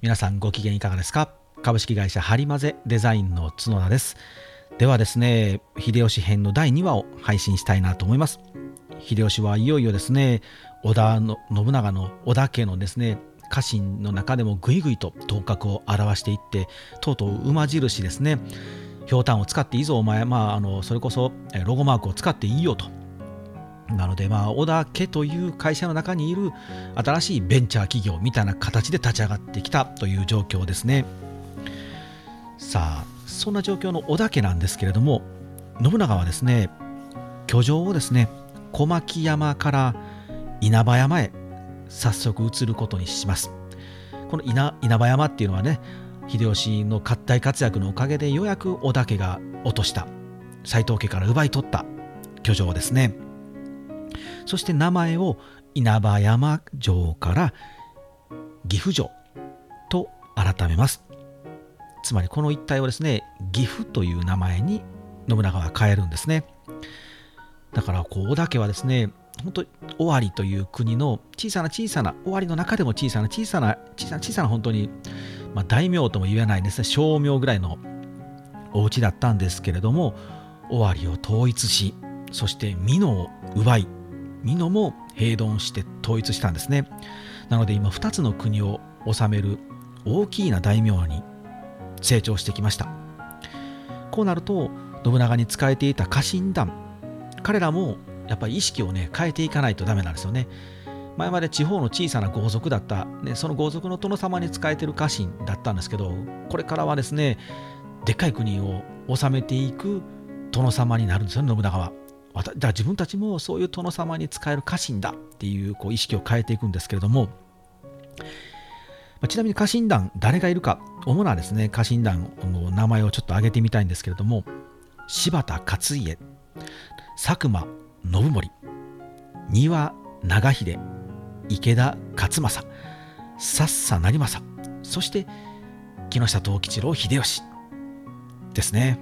皆さんご機嫌いかがですか？株式会社ハリマゼデザインの角田です。ではですね秀吉編の第2話を配信したいなと思います。秀吉はいよいよですね織田の信長の織田家のですね家臣の中でもぐいぐいと頭角を現していってとうとう馬印ですね。ひょうたんを使っていいぞお前。まああのそれこそロゴマークを使っていいよと。なので、まあ、小田家という会社の中にいる新しいベンチャー企業みたいな形で立ち上がってきたという状況ですね。さあ、そんな状況の小田家なんですけれども、信長はですね、居城をですね、小牧山から稲葉山へ早速移ることにします。この稲稲葉山っていうのはね、秀吉の合体活躍のおかげでようやく織田家が落とした斎藤家から奪い取った居城ですね。そして名前を稲葉山城から岐阜城と改めます。つまりこの一帯をですね岐阜という名前に信長は変えるんですね。だからこう織田家はですね本当尾張という国の小さな小さな尾張の中でも小さな小さな小さな小さな本当に、まあ、大名とも言えないですね小名ぐらいのお家だったんですけれども尾張を統一しそして美濃を奪い美濃も平凡して統一したんですね。なので今2つの国を治める大きな大名に成長してきました。こうなると信長に仕えていた家臣団彼らもやっぱり意識をね変えていかないとダメなんですよね。前まで地方の小さな豪族だった、ね、その豪族の殿様に仕えてる家臣だったんですけどこれからはですねでっかい国を治めていく殿様になるんですよね信長は。だ自分たちもそういう殿様に使える家臣だっていうこう意識を変えていくんですけれども、まちなみに家臣団誰がいるか主なですね家臣団の名前をちょっと挙げてみたいんですけれども柴田勝家佐久間信盛丹羽長秀池田勝正佐々成政そして木下藤吉郎秀吉ですね。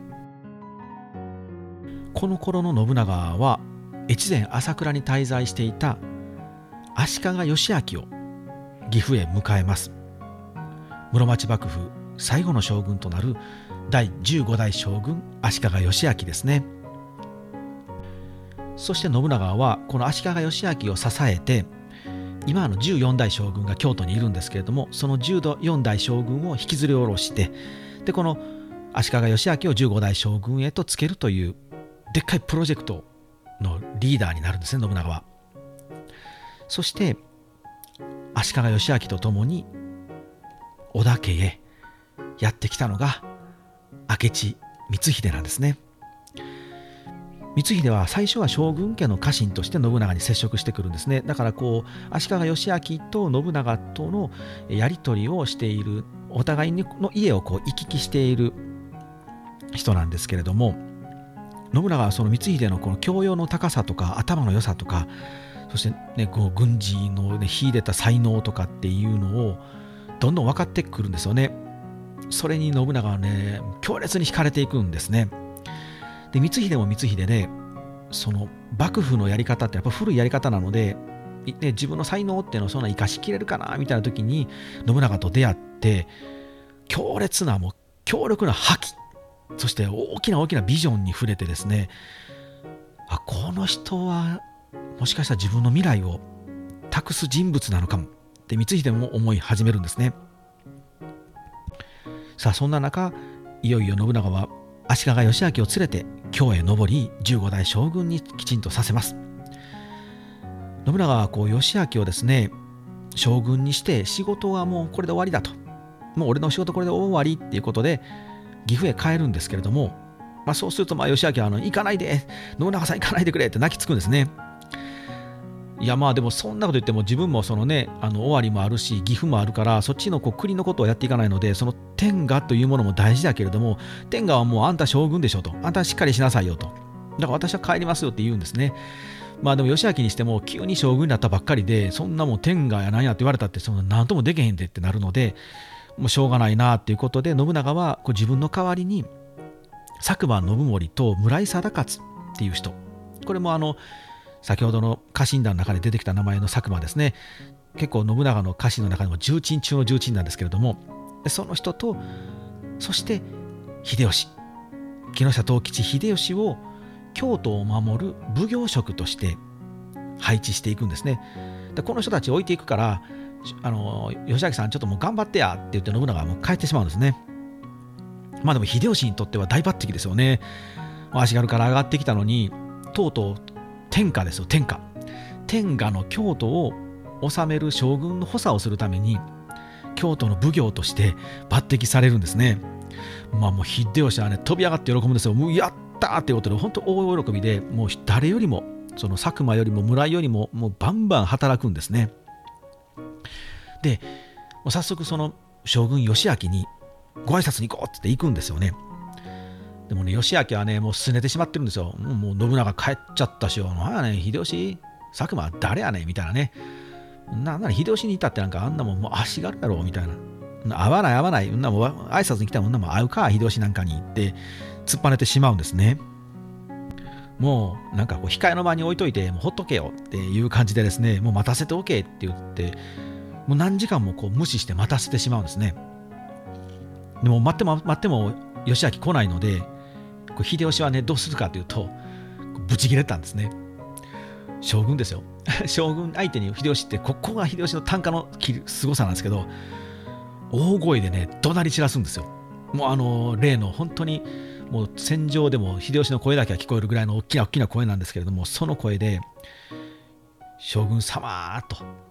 この頃の信長は越前朝倉に滞在していた足利義昭を岐阜へ迎えます。室町幕府最後の将軍となる第15代将軍足利義昭ですね。そして信長はこの足利義昭を支えて今の14代将軍が京都にいるんですけれどもその14代将軍を引きずり下ろしてでこの足利義昭を15代将軍へとつけるというでっかいプロジェクトのリーダーになるんですね信長は。そして足利義昭と共に織田家へやってきたのが明智光秀なんですね。光秀は最初は将軍家の家臣として信長に接触してくるんですね。だからこう足利義昭と信長とのやり取りをしているお互いの家をこう行き来している人なんですけれども信長はその光秀のこの教養の高さとか頭の良さとかそしてねこう軍事の、ね、秀でた才能とかっていうのをどんどん分かってくるんですよね。それに信長はね強烈に惹かれていくんですね。で光秀も光秀でその幕府のやり方ってやっぱ古いやり方なので、ね、自分の才能っていうのをそんな生かしきれるかなみたいな時に信長と出会って強烈なもう強力な覇気そして大きな大きなビジョンに触れてですねあこの人はもしかしたら自分の未来を託す人物なのかもって光秀も思い始めるんですね。さあそんな中いよいよ信長は足利義昭を連れて京へ上り15代将軍にきちんとさせます。信長はこう義昭をですね将軍にして仕事はもうこれで終わりだと。もう俺の仕事これで終わりっていうことで岐阜へ帰るんですけれども、まあ、そうすると、まあ、義明はあの、行かないで、信長さん行かないでくれって泣きつくんですね。いやまあでもそんなこと言っても自分もそのねあの尾張もあるし岐阜もあるからそっちのこう国のことをやっていかないのでその天下というものも大事だけれども天下はもうあんた将軍でしょとあんたしっかりしなさいよとだから私は帰りますよって言うんですねまあでも義明にしても急に将軍になったばっかりでそんなもん天下やなんやって言われたってその何ともできへんでってなるのでもうしょうがないなっていうことで信長はこう自分の代わりに佐久間信盛と村井貞勝っていう人。これもあの先ほどの家臣団の中で出てきた名前の佐久間ですね。結構信長の家臣の中でも重鎮中の重鎮なんですけれども。その人とそして秀吉。木下藤吉秀吉を京都を守る奉行職として配置していくんですね。でこの人たち置いていくからあの吉明さんちょっともう頑張ってやって言って信長はもう帰ってしまうんですね。まあでも秀吉にとっては大抜擢ですよね。足軽から上がってきたのにとうとう天下ですよ天下。天下の京都を治める将軍の補佐をするために京都の奉行として抜擢されるんですね。まあもう秀吉はね飛び上がって喜ぶんですよ。もうやったってことで本当大喜びでもう誰よりもその佐久間よりも村井よりももうバンバン働くんですね。で早速その将軍義明にご挨拶に行こうって行くんですよね。でもね、義明はね、もうすねてしまってるんですよ。もう信長帰っちゃったしよ。なんやね、秀吉、佐久間は誰やねんみたいなね。なんなら秀吉にいたってなんかあんなもんもう足軽やろみたいな。合わない合わない。んなも挨拶に来たもんなも会うか、秀吉なんかに行って突っぱねてしまうんですね。もうなんかこう控えの場に置いといてもうほっとけよっていう感じでですねもう待たせておけって言ってもう何時間もこう無視して待たせてしまうんですね。でも待っても待っても義明来ないのでこう秀吉はねどうするかというとブチ切れたんですね。将軍ですよ。将軍相手に秀吉ってここが秀吉の単価のすごさなんですけど大声でね怒鳴り散らすんですよ。もうあの例の本当にもう戦場でも秀吉の声だけが聞こえるぐらいの大きな大きな声なんですけれどもその声で「将軍様」と「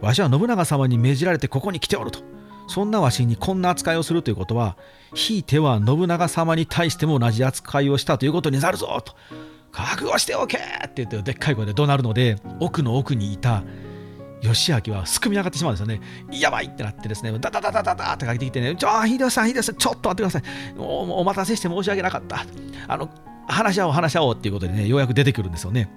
わしは信長様に命じられてここに来ておる」とそんなわしにこんな扱いをするということはひいては信長様に対しても同じ扱いをしたということになるぞと覚悟しておけって言ってでっかい声で怒鳴るので奥の奥にいた義明はすくみ上がってしまうんですよね。やばいってなってですね、ダダダダダダってかけてきてね、ちょ、秀吉さん、秀吉さん、ちょっと待ってくださいお。お待たせして申し訳なかった。あの、話し合おう、話し合おうっていうことでね、ようやく出てくるんですよね。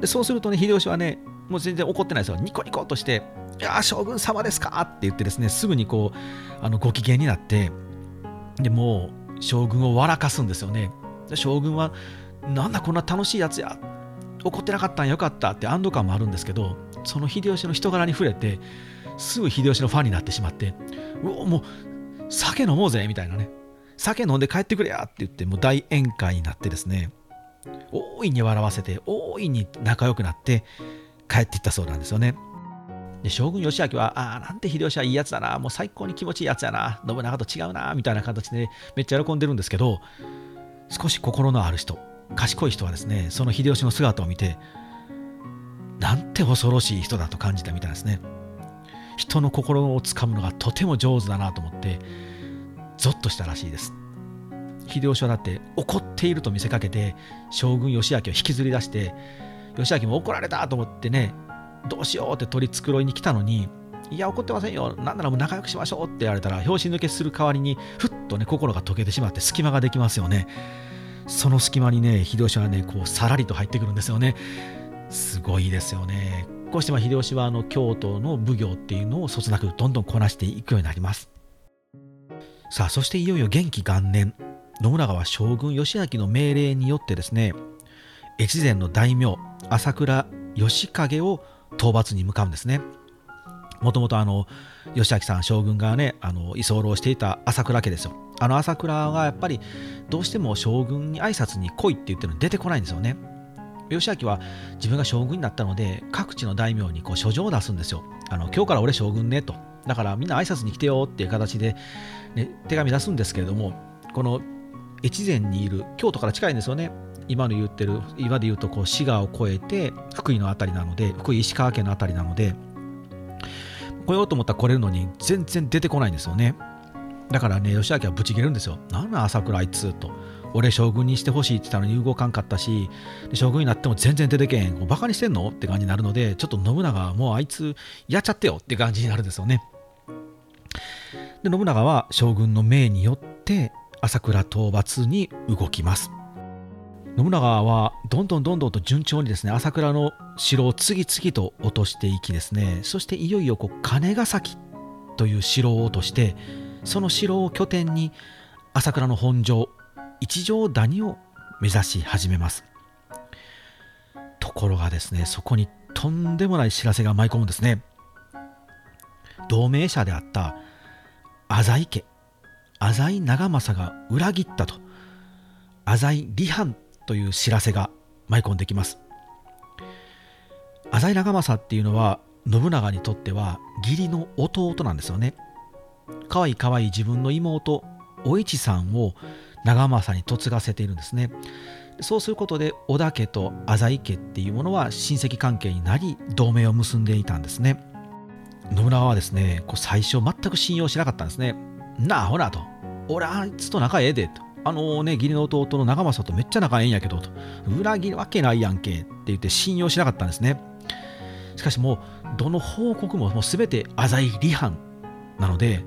でそうするとね、秀吉はね、もう全然怒ってないですよ。ニコニコとして、いや将軍様ですか？って言ってですね、すぐにこう、あのご機嫌になって、でもう、将軍を笑かすんですよね。将軍は、なんだこんな楽しいやつや。怒ってなかったんよかったって安堵感もあるんですけど、その秀吉の人柄に触れてすぐ秀吉のファンになってしまってうおもう酒飲もうぜみたいなね酒飲んで帰ってくれやって言ってもう大宴会になってですね大いに笑わせて大いに仲良くなって帰っていったそうなんですよね。で将軍義明はああなんて秀吉はいいやつだな。もう最高に気持ちいいやつやな。信長と違うなみたいな形でめっちゃ喜んでるんですけど少し心のある人賢い人はですねその秀吉の姿を見てなんて恐ろしい人だと感じたみたいですね。人の心をつかむのがとても上手だなと思ってゾッとしたらしいです。秀吉はだって怒っていると見せかけて将軍義明を引きずり出して義明も怒られたと思ってねどうしようって取り繕いに来たのにいや怒ってませんよなんならもう仲良くしましょうって言われたら拍子抜けする代わりにふっとね心が溶けてしまって隙間ができますよねその隙間にね秀吉はねこうさらりと入ってくるんですよねすごいですよね。こうしてま秀吉はあの京都の奉行っていうのをそつなくどんどんこなしていくようになります。さあそしていよいよ元気元年信長は将軍義明の命令によってですね越前の大名朝倉義景を討伐に向かうんですね。もともとあの義明さん将軍がねあの居候していた朝倉家ですよ。あの朝倉がやっぱりどうしても将軍に挨拶に来いって言ってるの出てこないんですよね。義明は自分が将軍になったので各地の大名にこう書状を出すんですよあの今日から俺将軍ねとだからみんな挨拶に来てよっていう形で、ね、手紙出すんですけれどもこの越前にいる京都から近いんですよね今の言ってる今で言うとこう滋賀を越えて福井の辺りなので福井石川県の辺りなので来ようと思ったら来れるのに全然出てこないんですよね。だからね義明はブチ切れるんですよ。なんな朝倉あいつと。俺将軍にしてほしいって言ったのに動かんかったし将軍になっても全然出てけん。バカにしてんの？って感じになるのでちょっと信長もうあいつやっちゃってよ。って感じになるんですよね。で信長は将軍の命によって朝倉討伐に動きます。信長はどんどんどんどんと順調にですね朝倉の城を次々と落としていきですね。そしていよいよこう金ヶ崎という城を落としてその城を拠点に朝倉の本城一条谷を目指し始めます。ところがですねそこにとんでもない知らせが舞い込むんですね。同盟者であった浅井家浅井長政が裏切ったと。浅井離反という知らせが舞い込んできます。浅井長政っていうのは信長にとっては義理の弟なんですよね。かわいいかわいい自分の妹お市さんを長政に嫁がせているんですね。そうすることで織田家と浅井家っていうものは親戚関係になり同盟を結んでいたんですね。信長はですねこう最初全く信用しなかったんですね。なあほらと俺あいつと仲ええでと。あのね義理の弟の長政とめっちゃ仲ええんやけどと。裏切るわけないやんけって言って信用しなかったんですね。しかしもうどの報告ももう全て浅井離反なので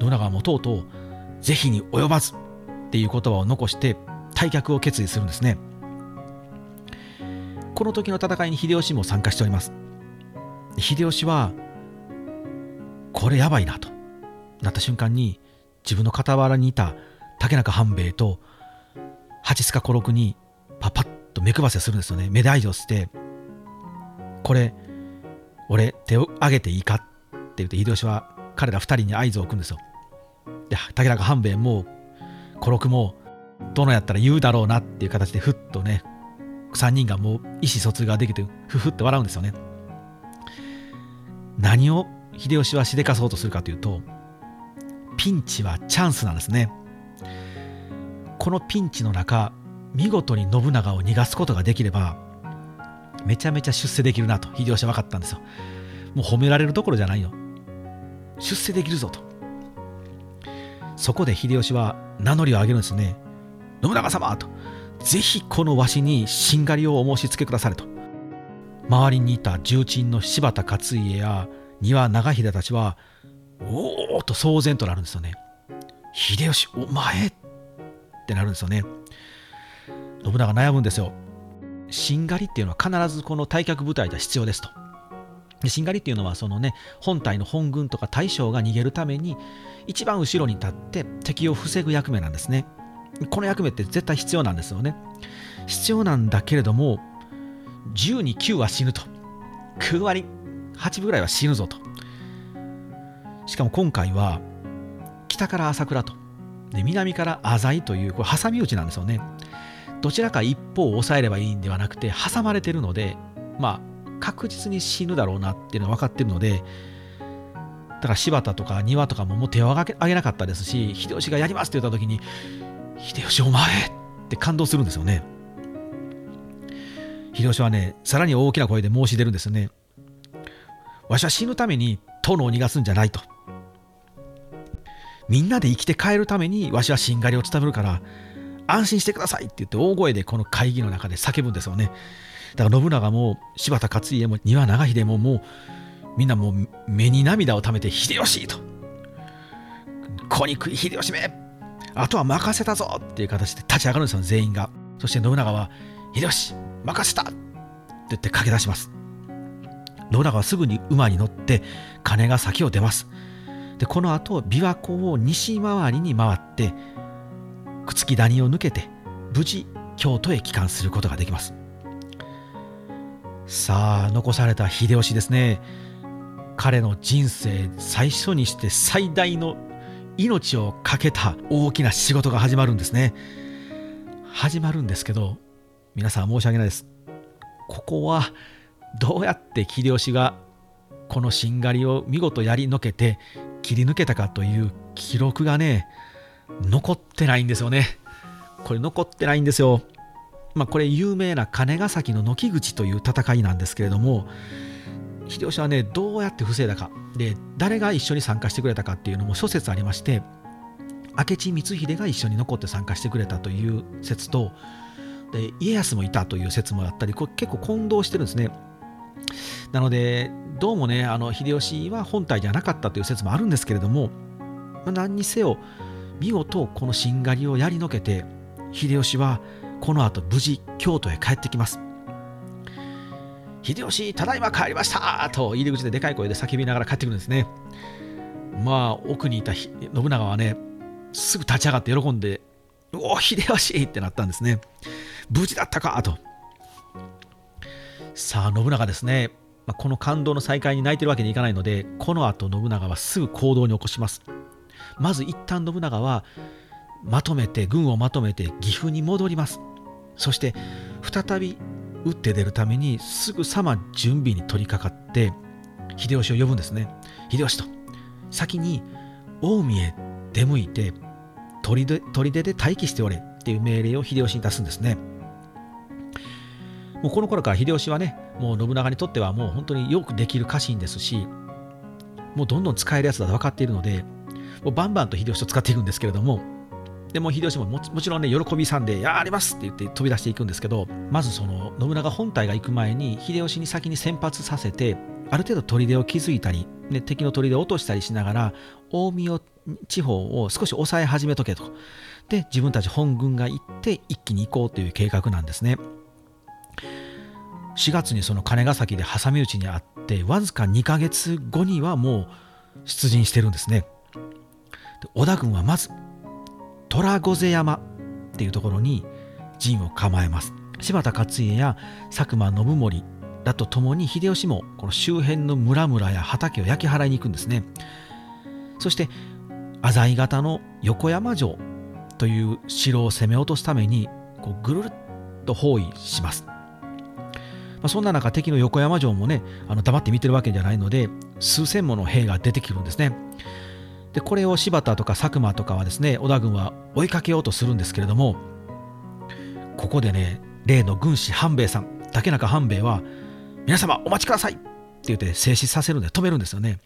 信長はもとうとう是非に及ばずっていう言葉を残して退却を決意するんですね。この時の戦いに秀吉も参加しております。秀吉はこれやばいなとなった瞬間に自分の傍らにいた竹中半兵衛と八塚五六にパパッと目配せするんですよね。目で合図をしてこれ俺手を挙げていいかって言って秀吉は彼ら2人に合図を置くんですよ。で竹中半兵衛も五六もどのやったら言うだろうなっていう形でふっとね3人がもう意思疎通ができてふふって笑うんですよね。何を秀吉はしでかそうとするかというとピンチはチャンスなんですね。このピンチの中見事に信長を逃がすことができればめちゃめちゃ出世できるなと秀吉は分かったんですよ。もう褒められるどころじゃないよ。出世できるぞと。そこで秀吉は名乗りを上げるんですね。信長様とぜひこのわしにしんがりをお申し付けくだされと。周りにいた重鎮の柴田勝家や丹羽長秀たちはおおと騒然となるんですよね。秀吉お前ってなるんですよね。信長悩むんですよ。しんがりっていうのは必ずこの退却部隊では必要ですと。でしんがりっていうのはそのね本体の本軍とか大将が逃げるために一番後ろに立って敵を防ぐ役目なんですね。この役目って絶対必要なんですよね。必要なんだけれども10に9は死ぬと。9割8分ぐらいは死ぬぞと。しかも今回は北から朝倉と。で南から浅井というこれ挟み撃ちなんですよね。どちらか一方を抑えればいいんではなくて挟まれてるのでまあ確実に死ぬだろうなっていうのは分かってるのでだから柴田とか庭とかももう手を挙げなかったですし秀吉がやりますって言った時に秀吉お前って感動するんですよね。秀吉はねさらに大きな声で申し出るんですよね。わしは死ぬために殿を逃がすんじゃないと。みんなで生きて帰るためにわしはしんがりを伝めるから安心してくださいって言って大声でこの会議の中で叫ぶんですよね。だから信長も柴田勝家も丹羽長秀ももうみんなもう目に涙をためて秀吉と。小憎い秀吉め。あとは任せたぞっていう形で立ち上がるんですよ全員が。そして信長は秀吉任せたって言って駆け出します。信長はすぐに馬に乗って金が先を出ます。でこの後琵琶湖を西回りに回って朽木谷を抜けて無事京都へ帰還することができます。さあ残された秀吉ですね。彼の人生最初にして最大の命を懸けた大きな仕事が始まるんですね。始まるんですけど皆さん申し訳ないです。ここはどうやって秀吉がこのしんがりを見事やりのけて切り抜けたかという記録がね残ってないんですよね。これ残ってないんですよ。まあこれ有名な金ヶ崎の軒口という戦いなんですけれども秀吉はねどうやって防いだか。で誰が一緒に参加してくれたかっていうのも諸説ありまして明智光秀が一緒に残って参加してくれたという説とで家康もいたという説もあったりこれ結構混同してるんですね。なのでどうもねあの秀吉は本体じゃなかったという説もあるんですけれども、まあ、何にせよ見事このしんがりをやりのけて秀吉はこの後無事京都へ帰ってきます。秀吉ただいま帰りましたと入り口ででかい声で叫びながら帰ってくるんですね。まあ奥にいた信長はねすぐ立ち上がって喜んで「おお秀吉!」ってなったんですね。無事だったかと。さあ信長ですね、まあ、この感動の再会に泣いてるわけにいかないのでこの後信長はすぐ行動に起こします。まず一旦信長はまとめて軍をまとめて岐阜に戻ります。そして再び打って出るためにすぐさま準備に取り掛かって秀吉を呼ぶんですね。秀吉と先に近江へ出向いて砦で待機しておれっていう命令を秀吉に出すんですね。もうこの頃から秀吉はねもう信長にとってはもう本当によくできる家臣ですしもうどんどん使えるやつだと分かっているのでもうバンバンと秀吉と使っていくんですけれどもでも秀吉ももちろんね喜びさんで「やあります!」って言って飛び出していくんですけどまずその信長本体が行く前に秀吉に先に先発させてある程度砦を築いたり、ね、敵の砦を落としたりしながら近江を地方を少し抑え始めとけとで自分たち本軍が行って一気に行こうという計画なんですね4月にその金ヶ崎で挟み撃ちにあってわずか2ヶ月後にはもう出陣してるんですね。織田軍はまず虎御瀬山っていうところに陣を構えます。柴田勝家や佐久間信盛らと共に秀吉もこの周辺の村々や畑を焼き払いに行くんですね。そして浅井型の横山城という城を攻め落とすためにこうぐるっと包囲します、まあ、そんな中敵の横山城もねあの黙って見てるわけじゃないので数千もの兵が出てくるんですねでこれを柴田とか佐久間とかはですね織田軍は追いかけようとするんですけれどもここでね例の軍師半兵衛さん竹中半兵衛は「皆様お待ちください!」って言って静止させるんで止めるんですよね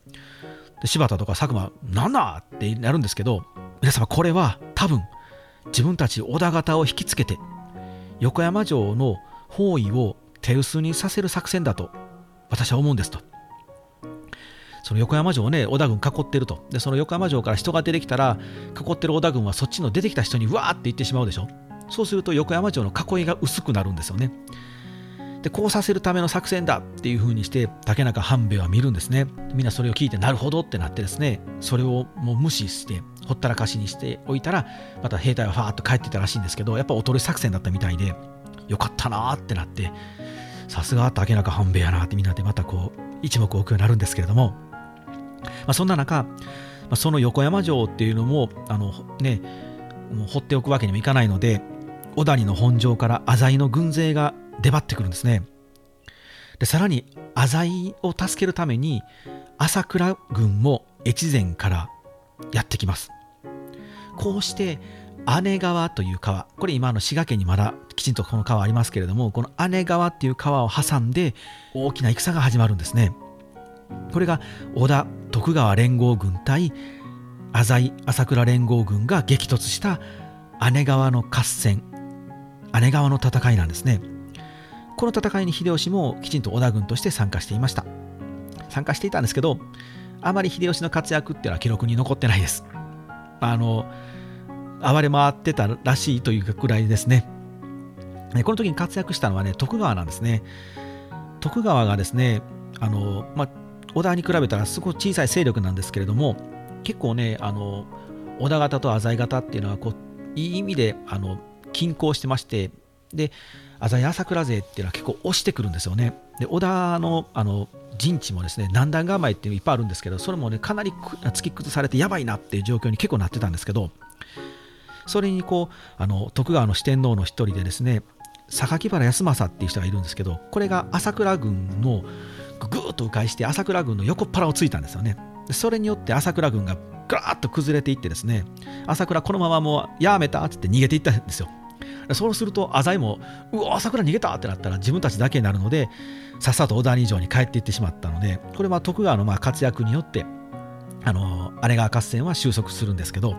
で柴田とか佐久間「なんだ!」ってなるんですけど皆様これは多分自分たち織田方を引きつけて横山城の包囲を手薄にさせる作戦だと私は思うんですと。その横山城をね織田軍囲ってると。でその横山城から人が出てきたら囲ってる織田軍はそっちの出てきた人にわーって言ってしまうでしょ。そうすると横山城の囲いが薄くなるんですよね。でこうさせるための作戦だっていう風にして竹中半兵衛は見るんですね。みんなそれを聞いてなるほどってなってですねそれをもう無視してほったらかしにしておいたらまた兵隊はファーッと帰ってたらしいんですけどやっぱおとり作戦だったみたいでよかったなーってなってさすが竹中半兵衛やなってみんなでまたこう一目置くようになるんですけれども。まあ、そんな中、まあ、その横山城っていうのもあの、ね、もう放っておくわけにもいかないので小谷の本城から浅井の軍勢が出張ってくるんですね。でさらに浅井を助けるために朝倉軍も越前からやってきます。こうして姉川という川。これ今の滋賀県にまだきちんとこの川ありますけれどもこの姉川っていう川を挟んで大きな戦が始まるんですね。これが織田徳川連合軍対浅井朝倉連合軍が激突した姉川の合戦姉川の戦いなんですね。この戦いに秀吉もきちんと織田軍として参加していました。参加していたんですけどあまり秀吉の活躍っていうのは記録に残ってないです。あの暴れ回ってたらしいというくらいですね。この時に活躍したのはね徳川なんですね。徳川がですねあの、まあ、織田に比べたらすごい小さい勢力なんですけれども結構ねあの織田方と浅井方っていうのはこういい意味であの均衡してましてで浅井朝倉勢っていうのは結構押してくるんですよね。で織田のあの陣地もですね南段構えっていうのいっぱいあるんですけどそれもねかなり突き崩されてやばいなっていう状況に結構なってたんですけどそれにこうあの徳川の四天王の一人でですね榊原康政っていう人がいるんですけどこれが朝倉軍のぐーっと迂回して朝倉軍の横っ腹をついたんですよね。それによって朝倉軍がガーッと崩れていってですね朝倉このままもうやめたっつって逃げていったんですよ。そうすると浅井もうわ朝倉逃げたってなったら自分たちだけになるのでさっさと小谷城に帰っていってしまったのでこれは徳川のまあ活躍によってあの姉川合戦は収束するんですけど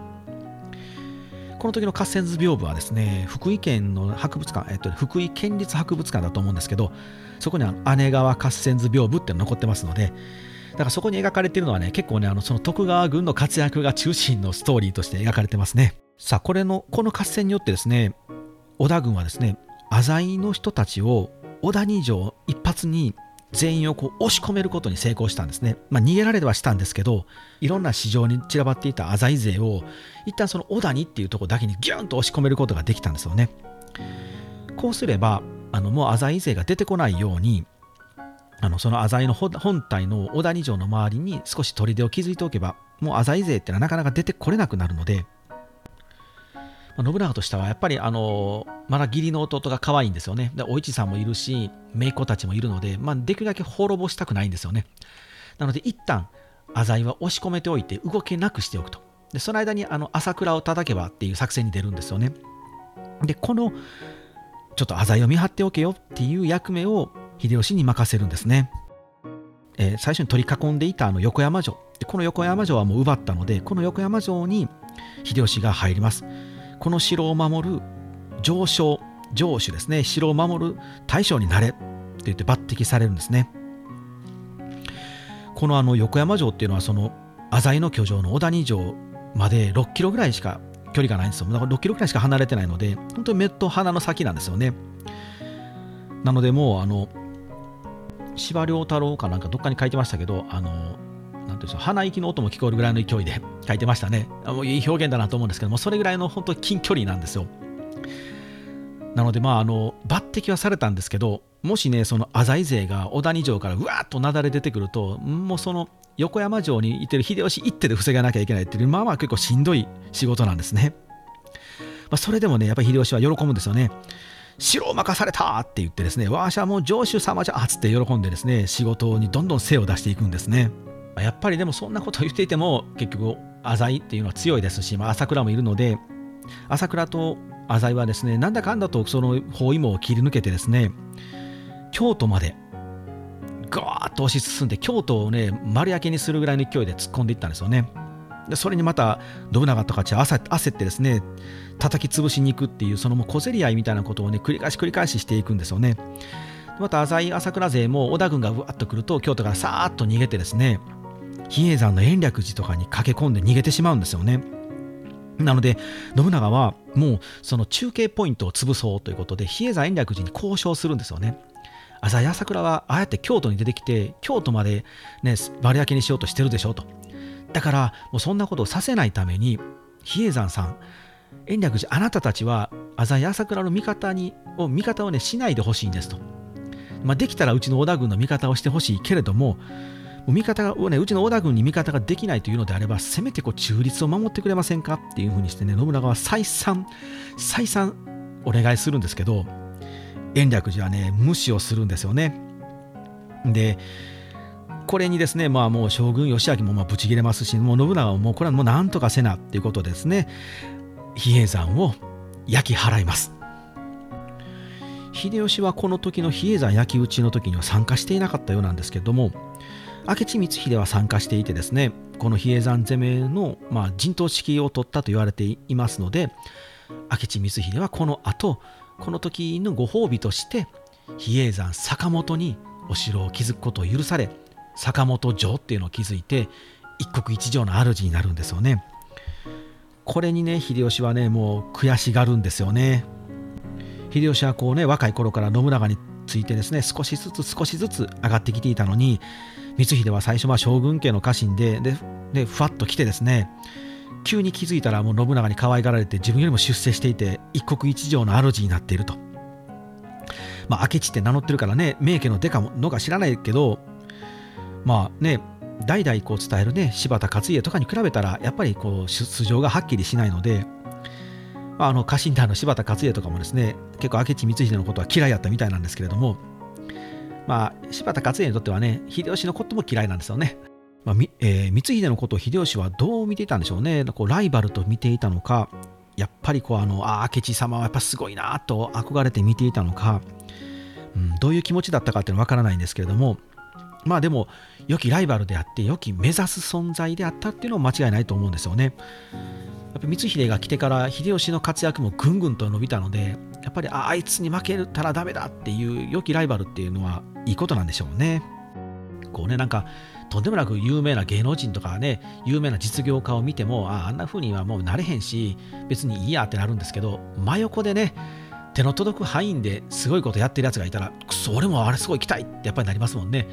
この時の合戦図屏風はですね福井県の博物館、えっと、福井県立博物館だと思うんですけどそこには姉川合戦図屏風って残ってますのでだからそこに描かれているのはね結構ねあのその徳川軍の活躍が中心のストーリーとして描かれてますね。さあこれのこの合戦によってですね織田軍はですね浅井の人たちを織田二条一発に全員をこう押し込めることに成功したんですね。まあ、逃げられはしたんですけど、いろんな市場に散らばっていた浅井勢を、一旦その織田にっていうところだけにギュンと押し込めることができたんですよね。こうすれば、あのもう浅井勢が出てこないように、あのその浅井の本体の小谷城の周りに少し砦を築いておけばもう浅井勢ってのはなかなか出てこれなくなるので、まあ、信長としてはやっぱりあのまだ義理の弟が可愛いんですよね。でお市さんもいるし姪っ子たちもいるので、まあ、できるだけ滅ぼしたくないんですよね。なので一旦浅井は押し込めておいて動けなくしておくと。でその間にあの朝倉を叩けばっていう作戦に出るんですよね。でこのちょっと浅井を見張っておけよっていう役目を秀吉に任せるんですね。えー、最初に取り囲んでいたあの横山城。この横山城はもう奪ったのでこの横山城に秀吉が入ります。この城を守る上昇城主ですね。城を守る大将になれって言って抜擢されるんですね。このあの横山城っていうのはその浅井の居城の小谷城まで6キロぐらいしか距離がないんですよ。だから6キロぐらいしか離れてないので本当に目と鼻の先なんですよね。なのでもうあの司馬太郎かなんかどっかに書いてましたけど、あの、なんていうんですか、鼻息の音も聞こえるぐらいの勢いで書いてましたね。もういい表現だなと思うんですけども、それぐらいの本当近距離なんですよ。なので、まあ、あの、抜擢はされたんですけど、もしね、その浅井勢が小谷城からうわーっとなだれ出てくると、もうその横山城にいてる秀吉一手で防がなきゃいけないっていう、まあまあ結構しんどい仕事なんですね。まあ、それでもね、やっぱり秀吉は喜ぶんですよね。城を任されたって言ってですね、わしはもう城主様じゃっつって喜んでですね、仕事にどんどん精を出していくんですね。やっぱりでもそんなことを言っていても、結局、浅井っていうのは強いですし、まあ、朝倉もいるので、朝倉と浅井はですね、なんだかんだとその包囲網を切り抜けてですね、京都までガーッと押し進んで、京都をね、丸焼けにするぐらいの勢いで突っ込んでいったんですよね。でそれにまた信長とかち焦ってですね叩き潰しに行くっていうそのもう小競り合いみたいなことをね繰り返し繰り返ししていくんですよねまた浅井朝倉勢も織田軍がうわっと来ると京都からさーっと逃げてですね比叡山の延暦寺とかに駆け込んで逃げてしまうんですよね。なので信長はもうその中継ポイントを潰そうということで比叡山延暦寺に交渉するんですよね。浅井朝倉はああやって京都に出てきて京都までね丸焼けにしようとしてるでしょと。だからもうそんなことをさせないために比叡山さん延暦寺あなたたちは浅井朝倉の味方にを味方をねしないでほしいんですと、まあ、できたらうちの織田軍の味方をしてほしいけれども味方をねうちの織田軍に味方ができないというのであればせめてこう中立を守ってくれませんかっていうふうにしてね信長は再三再三お願いするんですけど延暦寺はね無視をするんですよねでこれにですね、まあもう将軍義明もまあブチ切れますし、もう信長はもうこれはもうなんとかせなっていうことですね、比叡山を焼き払います。秀吉はこの時の比叡山焼き討ちの時には参加していなかったようなんですけども、明智光秀は参加していてですね、この比叡山攻めの、まあ、陣頭指揮を取ったと言われていますので、明智光秀はこの後、この時のご褒美として、比叡山坂本にお城を築くことを許され、坂本城っていうのを築いて一国一城の主になるんですよね。これにね秀吉はねもう悔しがるんですよね。秀吉はこうね若い頃から信長についてですね少しずつ少しずつ上がってきていたのに光秀は最初は将軍家の家臣でででふわっと来てですね急に気づいたらもう信長に可愛がられて自分よりも出世していて一国一城の主になっていると。まあ明智って名乗ってるからね名家の出かのか知らないけどまあね代々こう伝えるね柴田勝家とかに比べたらやっぱりこう素性がはっきりしないので、まあ、あの家臣団の柴田勝家とかもですね結構明智光秀のことは嫌いやったみたいなんですけれどもまあ柴田勝家にとってはね秀吉のことも嫌いなんですよね。まあえー、光秀のことを秀吉はどう見ていたんでしょうねこうライバルと見ていたのかやっぱりこうあのあ明智様はやっぱすごいなと憧れて見ていたのか、うん、どういう気持ちだったかっていうのは分からないんですけれどもまあでも良きライバルであって良き目指す存在であったっていうのは間違いないと思うんですよね。やっぱ光秀が来てから秀吉の活躍もぐんぐんと伸びたのでやっぱりああいつに負けたらダメだっていう良きライバルっていうのはいいことなんでしょうね。こうねなんかとんでもなく有名な芸能人とかね有名な実業家を見てもああんな風にはもうなれへんし別にいいやってなるんですけど真横でね手の届く範囲ですごいことやってるやつがいたらくそ俺もあれすごい行きたいってやっぱりなりますもんね。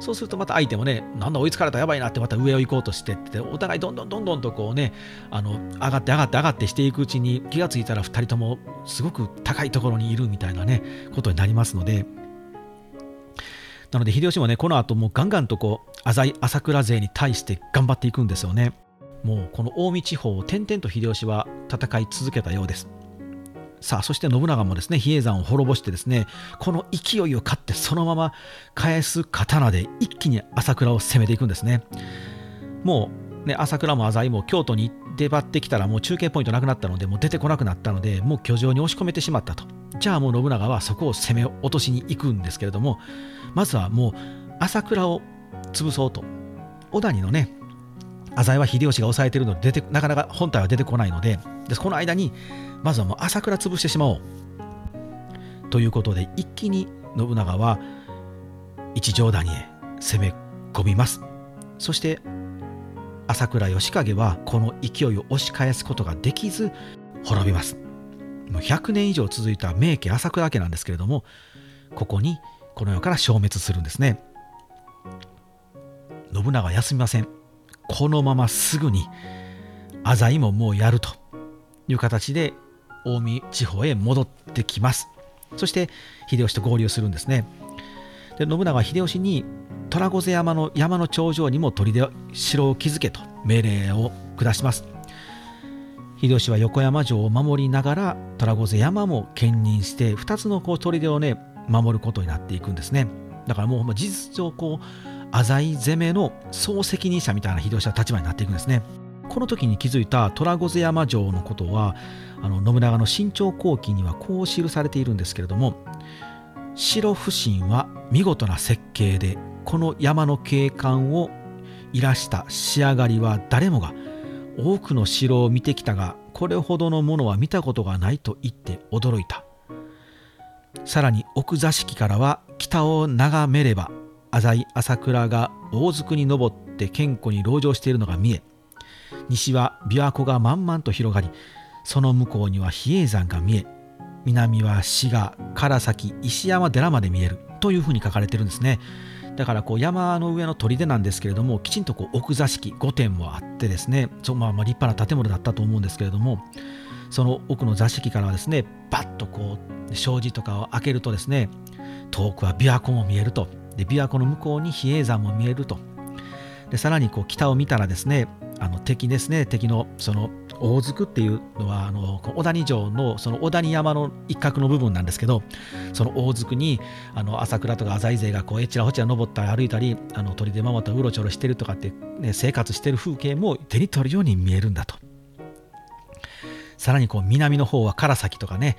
そうするとまた相手もね、なんだ追いつかれたやばいなってまた上を行こうとしてって、お互いどんどんどんどんとこうね、あの上がって上がって上がってしていくうちに気がついたら2人ともすごく高いところにいるみたいなね、ことになりますので、なので秀吉もねこの後もうガンガンとこう浅井朝倉勢に対して頑張っていくんですよね。もうこの近江地方を転々と秀吉は戦い続けたようです。さあそして信長もですね比叡山を滅ぼしてですねこの勢いを勝ってそのまま返す刀で一気に朝倉を攻めていくんですね。もうね朝倉も浅井も京都に出張ってきたらもう中継ポイントなくなったのでもう出てこなくなったのでもう居城に押し込めてしまったと。じゃあもう信長はそこを攻め落としに行くんですけれどもまずはもう朝倉を潰そうと。小谷のね浅井は秀吉が抑えてるので出てなかなか本体は出てこないのででこの間にまずはもう朝倉潰してしまおう。ということで一気に信長は一条谷へ攻め込みます。そして朝倉義景はこの勢いを押し返すことができず滅びます。もう100年以上続いた名家朝倉家なんですけれどもここにこの世から消滅するんですね。信長休みません。このまますぐに浅井ももうやるという形で近江地方へ戻ってきます。そして秀吉と合流するんですね。で信長は秀吉に虎御瀬山の山の頂上にも砦城を築けと命令を下します。秀吉は横山城を守りながら虎御瀬山も兼任して2つのこう砦をね守ることになっていくんですね。だからもう事実上こう浅井攻めの総責任者みたいな秀吉は立場になっていくんですね。この時に気づいた虎御山城のことはあの信長の新朝後期にはこう記されているんですけれども城不審は見事な設計でこの山の景観をいらした仕上がりは誰もが多くの城を見てきたがこれほどのものは見たことがないと言って驚いたさらに奥座敷からは北を眺めれば浅井朝倉が大津に登って健康に籠城しているのが見え西は琵琶湖が満々と広がりその向こうには比叡山が見え南は滋賀唐崎石山寺まで見えるというふうに書かれてるんですね。だからこう山の上の砦なんですけれどもきちんとこう奥座敷5点もあってですねそまあまあ立派な建物だったと思うんですけれどもその奥の座敷からはですねバッとこう障子とかを開けるとですね遠くは琵琶湖も見えると。で琵琶湖の向こうに比叡山も見えると。でさらにこう北を見たらですねあの敵ですね。敵のその大津っていうのはあの小谷城のその小谷山の一角の部分なんですけどその大津にあの朝倉とか浅井勢がこうえちらほちら登ったり歩いたりあの鳥で守ったうろちょろしてるとかって、ね、生活してる風景も手に取るように見えるんだと。さらにこう南の方は唐崎とかね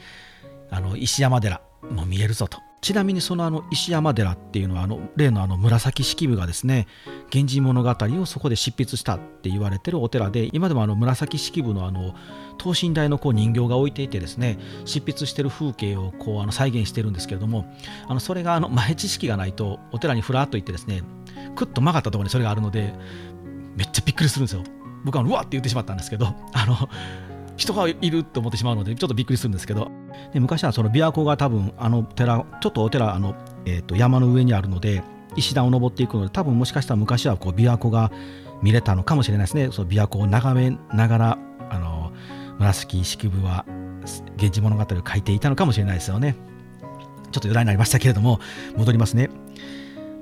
あの石山寺も見えるぞと。ちなみにそのあの石山寺っていうのはあの例のあの紫式部がですね「源氏物語」をそこで執筆したって言われてるお寺で今でもあの紫式部のあの等身大のこう人形が置いていてですね執筆してる風景をこうあの再現してるんですけれどもあのそれがあの前知識がないとお寺にふらっと行ってですねくっと曲がったところにそれがあるのでめっちゃびっくりするんですよ。僕はうわって言ってしまったんですけどあの人がいると思ってしまうのでちょっとびっくりするんですけど。で昔はその琵琶湖が多分あの寺ちょっとお寺あの、えー、と山の上にあるので石段を登っていくので多分もしかしたら昔はこう琵琶湖が見れたのかもしれないですね。その琵琶湖を眺めながらあの紫式部は「源氏物語」を書いていたのかもしれないですよね。ちょっと余談になりましたけれども戻りますね、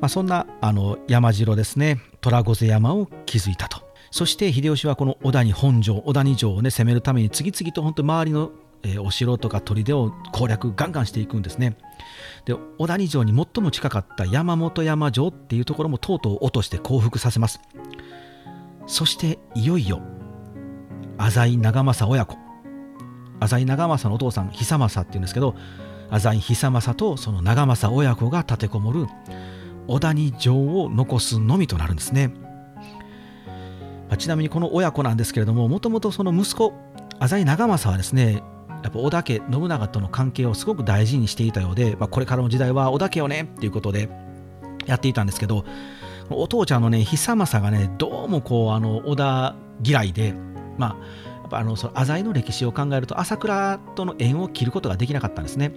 まあ、そんなあの山城ですね。虎御山を築いたと。そして秀吉はこの小谷本城小谷城をね攻めるために次々と本当周りの、お城とか砦を攻略ガンガンしていくんですね。で小谷城に最も近かった山本山城っていうところもとうとう落として降伏させます。そしていよいよ浅井長政親子。浅井長政のお父さん久政っていうんですけど浅井久政とその長政親子が立てこもる小谷城を残すのみとなるんですね。ま、ちなみにこの親子なんですけれどももともとその息子浅井長政はですねやっぱ織田家信長との関係をすごく大事にしていたようで、まあ、これからの時代は織田家よねっていうことでやっていたんですけどお父ちゃんのね久政がねどうもこうあの織田嫌いでまあやっぱあのその浅井の歴史を考えると朝倉との縁を切ることができなかったんですね。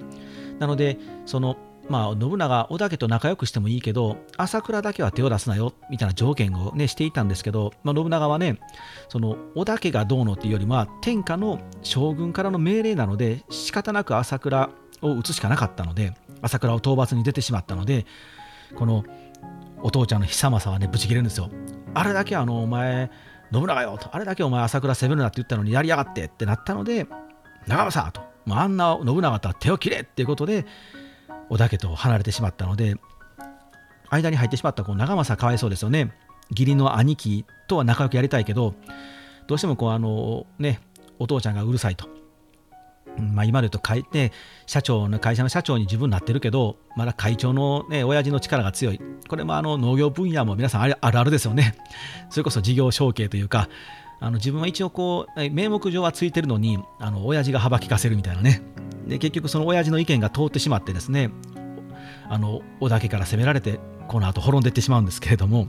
なのでそのまあ、信長、織田家と仲良くしてもいいけど、朝倉だけは手を出すなよみたいな条件を、ね、していたんですけど、まあ、信長はね、その織田家がどうのっていうよりは、天下の将軍からの命令なので、仕方なく朝倉を討つしかなかったので、朝倉を討伐に出てしまったので、このお父ちゃんの久政はねぶち切れるんですよ。あれだけあのお前信長よとあれだけお前朝倉攻めるなって言ったのにやりやがってってなったので長政ともうあんな信長とは手を切れっていうことで織田家と離れてしまったので間に入ってしまったこう長政かわいそうですよね。義理の兄貴とは仲良くやりたいけどどうしてもこうあのねお父ちゃんがうるさいと。まあ、今で言うと会、ね、社長の会社の社長に自分になってるけどまだ会長の、ね、親父の力が強い。これもあの農業分野も皆さんあるあるですよね。それこそ事業承継というかあの自分は一応こう名目上はついてるのにあの親父が幅利かせるみたいなね。で結局その親父の意見が通ってしまってですねあの織田家から攻められてこの後滅んでいってしまうんですけれども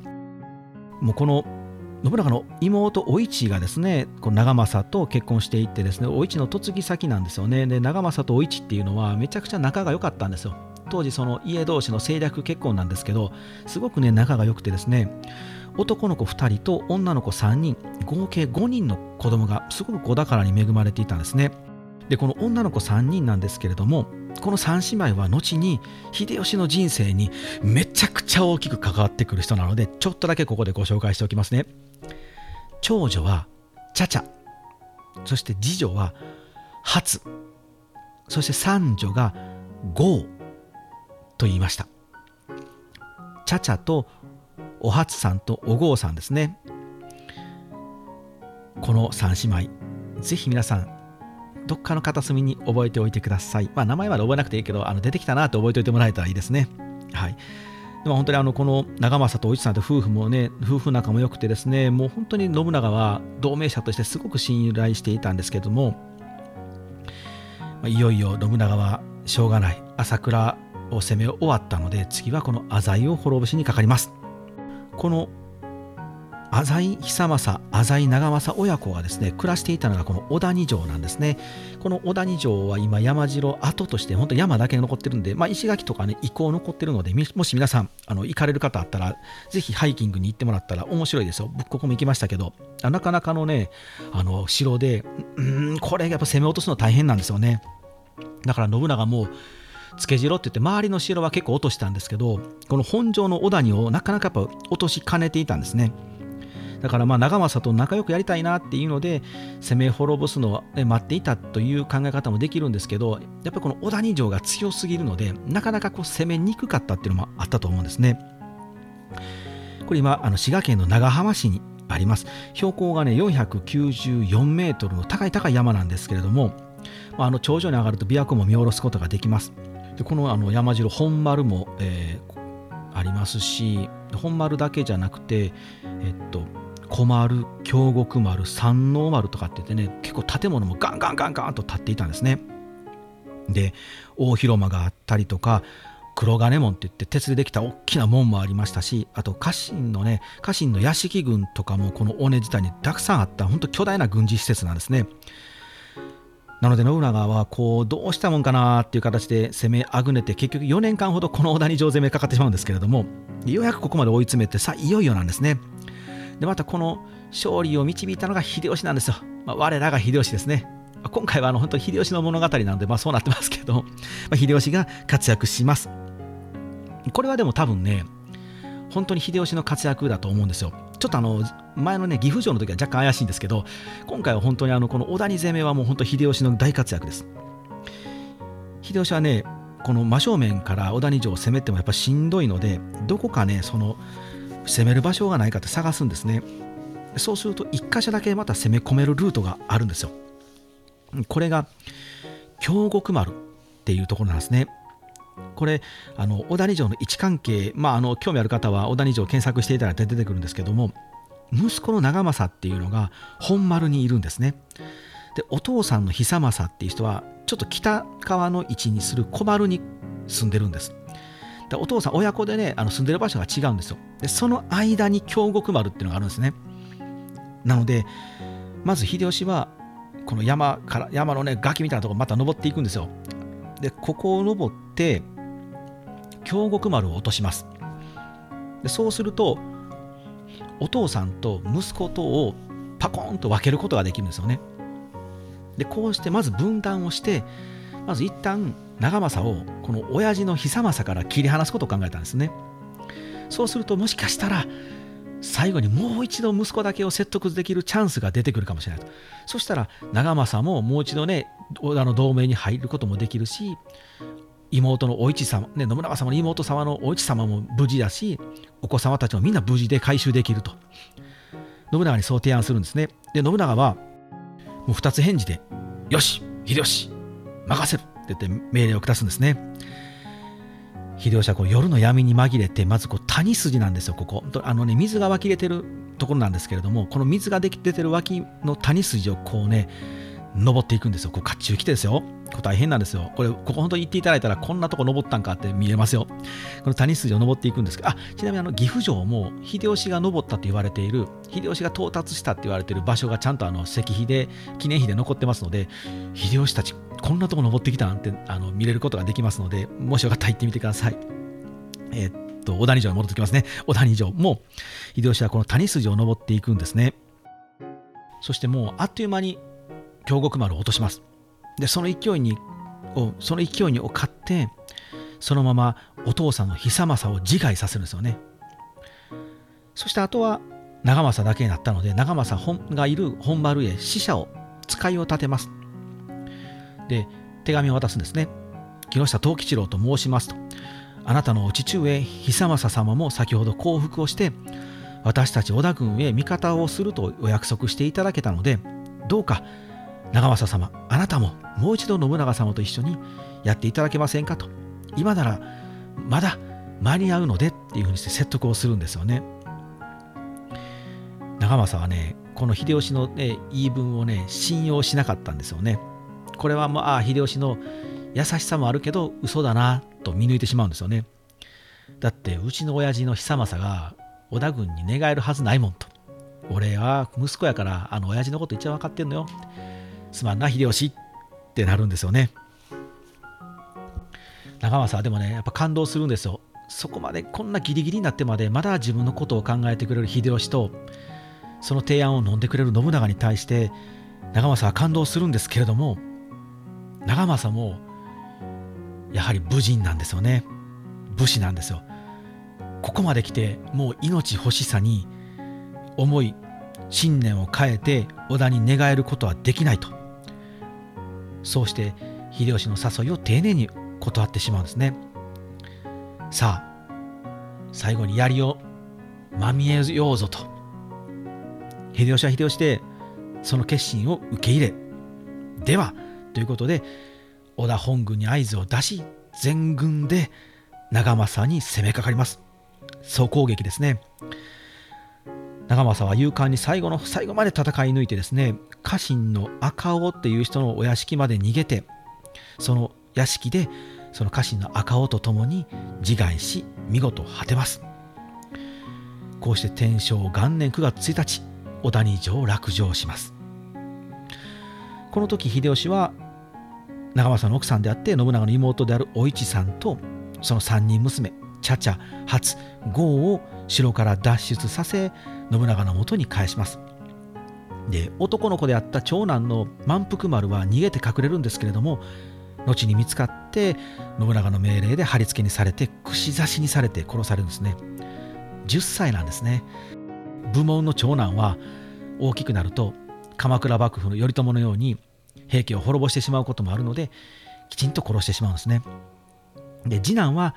もうこの信長の妹お市がですねこの長政と結婚していってですねお市の嫁ぎ先なんですよね。で長政とお市っていうのはめちゃくちゃ仲が良かったんですよ。当時その家同士の政略結婚なんですけどすごくね仲が良くてですね男の子2人と女の子3人合計5人の子供がすごく子宝に恵まれていたんですね。でこの女の子3人なんですけれどもこの3姉妹は後に秀吉の人生にめちゃくちゃ大きく関わってくる人なのでちょっとだけここでご紹介しておきますね。長女はチャチャそして次女は初そして三女がゴーと言いました。チャチャとお初さんとおゴーさんですねこの三姉妹ぜひ皆さんどっかの片隅に覚えておいてください。まあ、名前まで覚えなくていいけど、あの出てきたなって覚えておいてもらえたらいいですね。はい。でも本当にあのこの長政とお市さんと夫婦もね夫婦仲も良くてですねもう本当に信長は同盟者としてすごく信頼していたんですけども、まあ、いよいよ信長はしょうがない朝倉を攻め終わったので次はこの浅井を滅ぼしにかかりますこの浅井久政、浅井長政親子がですね、暮らしていたのがこの小谷城なんですね。この小谷城は今山城跡として本当山だけ残ってるんで、まあ、石垣とかね、遺構残ってるので、もし皆さんあの行かれる方あったら、ぜひハイキングに行ってもらったら面白いですよ。僕ここも行きましたけど、なかなかのね、あの城で、うん、これやっぱ攻め落とすの大変なんですよね。だから信長もつけ城って言って周りの城は結構落としたんですけどこの本城の小谷をなかなかやっぱ落としかねていたんですね。だからまあ長政と仲良くやりたいなっていうので攻め滅ぼすのを待っていたという考え方もできるんですけどやっぱりこの小谷城が強すぎるのでなかなかこう攻めにくかったっていうのもあったと思うんですね。これ今あの滋賀県の長浜市にあります。標高がね494メートルの高い高い山なんですけれども、あの頂上に上がると琵琶湖も見下ろすことができます。でこのあの山城本丸も、えー、ありますし本丸だけじゃなくてえっと小丸京極丸山王丸とかって言ってね結構建物もガンガンガンガンと建っていたんですね。で大広間があったりとか黒金門って言って鉄でできた大きな門もありましたしあと家臣のね家臣の屋敷軍とかもこの尾根自体にたくさんあった本当巨大な軍事施設なんですね。なので信長はこうどうしたもんかなっていう形で攻めあぐねて結局4年間ほどこの小谷城攻めかかってしまうんですけれどもようやくここまで追い詰めてさあいよいよなんですねでまたこの勝利を導いたのが秀吉なんですよ。まあ、我らが秀吉ですね。今回はあの本当に秀吉の物語なので、まあ、そうなってますけど、まあ、秀吉が活躍します。これはでも多分ね、本当に秀吉の活躍だと思うんですよ。ちょっとあの前のね岐阜城の時は若干怪しいんですけど、今回は本当にあのこの小谷攻めはもう本当秀吉の大活躍です。秀吉はね、この真正面から小谷城を攻めてもやっぱしんどいので、どこかね、その攻める場所がないかって探すんですねそうすると1箇所だけまた攻め込めるルートがあるんですよこれが京極丸っていうところなんですねこれあの小谷城の位置関係まああの興味ある方は小谷城検索していただいて出てくるんですけども息子の長政っていうのが本丸にいるんですね。でお父さんの久政っていう人はちょっと北側の位置にする小丸に住んでるんです。でお父さん親子でねあの住んでる場所が違うんですよ。でその間に京極丸っていうのがあるんですね。なのでまず秀吉はこの山から山のね崖みたいなところまた登っていくんですよ。でここを登って京極丸を落とします。でそうするとお父さんと息子とをパコーンと分けることができるんですよね。でこうしてまず分断をしてまず一旦長政をこの親父の久政から切り離すことを考えたんですね。そうするともしかしたら最後にもう一度息子だけを説得できるチャンスが出てくるかもしれないと。そしたら長政ももう一度ね織田の同盟に入ることもできるし妹のお市様、ね、信長様の妹様のお市様も無事だしお子様たちもみんな無事で回収できると。信長にそう提案するんですね。で信長はもう2つ返事で「よし秀吉任せる!」って言って命令を下すんですね。秀吉はこう夜の闇に紛れてまずこう谷筋なんですよここ。あのね水が湧き出てるところなんですけれどもこの水が出てる脇の谷筋をこうね登っていくんですよ。こう甲冑来てですよ。これ大変なんですよ。これここ本当に行っていただいたらこんなとこ登ったんかって見えますよ。この谷筋を登っていくんですけどあちなみにあの岐阜城も秀吉が登ったと言われている秀吉が到達したって言われている場所がちゃんとあの石碑で記念碑で残ってますので秀吉たちこんなとこ登ってきたなんてあの見れることができますのでもしよかったら行ってみてください。え、っと小谷城に戻ってきますね。小谷城も秀吉はこの谷筋を登っていくんですね。そしてもうあっという間に京極丸を落とします。でその勢いにをその勢いにを買ってそのままお父さんの久政を自害させるんですよね。そしてあとは長政だけになったので長政本がいる本丸へ使者を使いを立てます。で手紙を渡すんですね。木下藤吉郎と申しますと。あなたのお父上久政様も先ほど降伏をして私たち織田軍へ味方をするとお約束していただけたのでどうか長政様あなたももう一度信長様と一緒にやっていただけませんかと。今ならまだ間に合うのでっていうふうにして説得をするんですよね。長政はねこの秀吉の、ね、言い分をね信用しなかったんですよね。これはまあ秀吉の優しさもあるけど嘘だなと見抜いてしまうんですよね。だってうちの親父の久政が織田軍に寝返るはずないもんと。俺は息子やからあの親父のこと一番分かってんのよすまんな秀吉ってなるんですよね。長政はでもねやっぱ感動するんですよ。そこまでこんなギリギリになってまでまだ自分のことを考えてくれる秀吉とその提案を飲んでくれる信長に対して長政は感動するんですけれども長政もやはり武人なんですよね。武士なんですよ。ここまで来てもう命欲しさに思い信念を変えて織田に寝返ることはできないと。そうして秀吉の誘いを丁寧に断ってしまうんですね。さあ最後に槍をまみえようぞと。秀吉は秀吉でその決心を受け入れではということで織田本軍に合図を出し全軍で長政に攻めかかります。総攻撃ですね。長政は勇敢に最後の最後まで戦い抜いてですね家臣の赤尾っていう人のお屋敷まで逃げてその屋敷でその家臣の赤尾と共に自害し見事果てます。こうして天正元年9月1日小谷城を落城します。この時秀吉は長政の奥さんであって信長の妹であるお市さんとその3人娘茶々初郷を城から脱出させ信長のもとに返します。で男の子であった長男の満腹丸は逃げて隠れるんですけれども後に見つかって信長の命令で貼り付けにされて串刺しにされて殺されるんですね。10歳なんですね。部門の長男は大きくなると鎌倉幕府の頼朝のように平家を滅ぼしてしまうこともあるのできちんと殺してしまうんですね。で次男は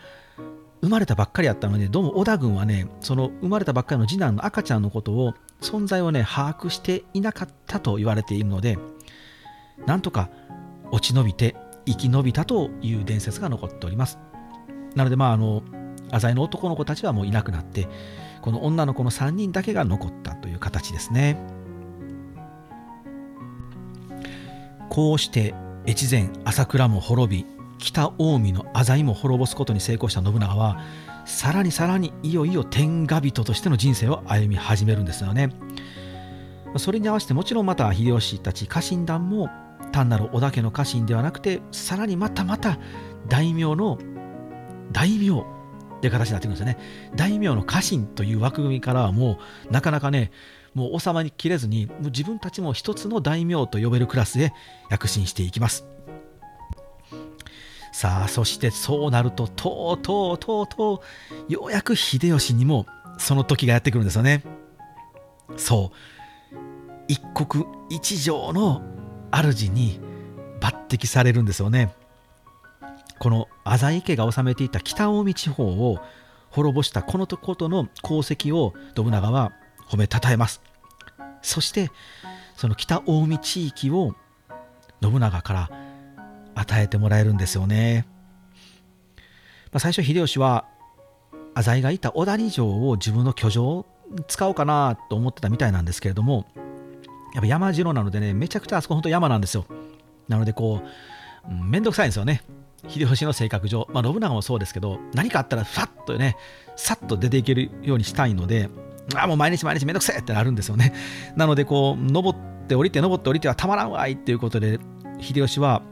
生まれたばっかりやったのでどうも織田軍はねその生まれたばっかりの次男の赤ちゃんのことを存在をね把握していなかったと言われているのでなんとか落ち延びて生き延びたという伝説が残っております。なのでまああの浅井の男の子たちはもういなくなってこの女の子の3人だけが残ったという形ですね。こうして越前朝倉も滅び北近江の浅井も滅ぼすことに成功した信長はさらにさらにいよいよ天下人としての人生を歩み始めるんですよね。それに合わせてもちろんまた秀吉たち家臣団も単なる織田家の家臣ではなくてさらにまたまた大名の大名っていう形になってくるんですよね。大名の家臣という枠組みからはもうなかなかねもう収まりきれずにもう自分たちも一つの大名と呼べるクラスへ躍進していきます。さあそしてそうなるととうとうとうとうようやく秀吉にもその時がやってくるんですよね。そう。一国一城の主に抜擢されるんですよね。この浅井家が治めていた北近江地方を滅ぼしたこのとことの功績を信長は褒めたたえます。そしてその北近江地域を信長から与えてもらえるんですよね、まあ、最初秀吉は浅井がいた小谷城を自分の居城使おうかなと思ってたみたいなんですけれどもやっぱ山城なのでねめちゃくちゃあそこ本当山なんですよ。なのでこうめんどくさいんですよね。秀吉の性格上、まあ、信長もそうですけど何かあったらファッとねさっと出ていけるようにしたいのであもう毎日毎日めんどくせえってなるんですよね。なのでこう登って降りて登って降りてはたまらんわいっていうことで秀吉は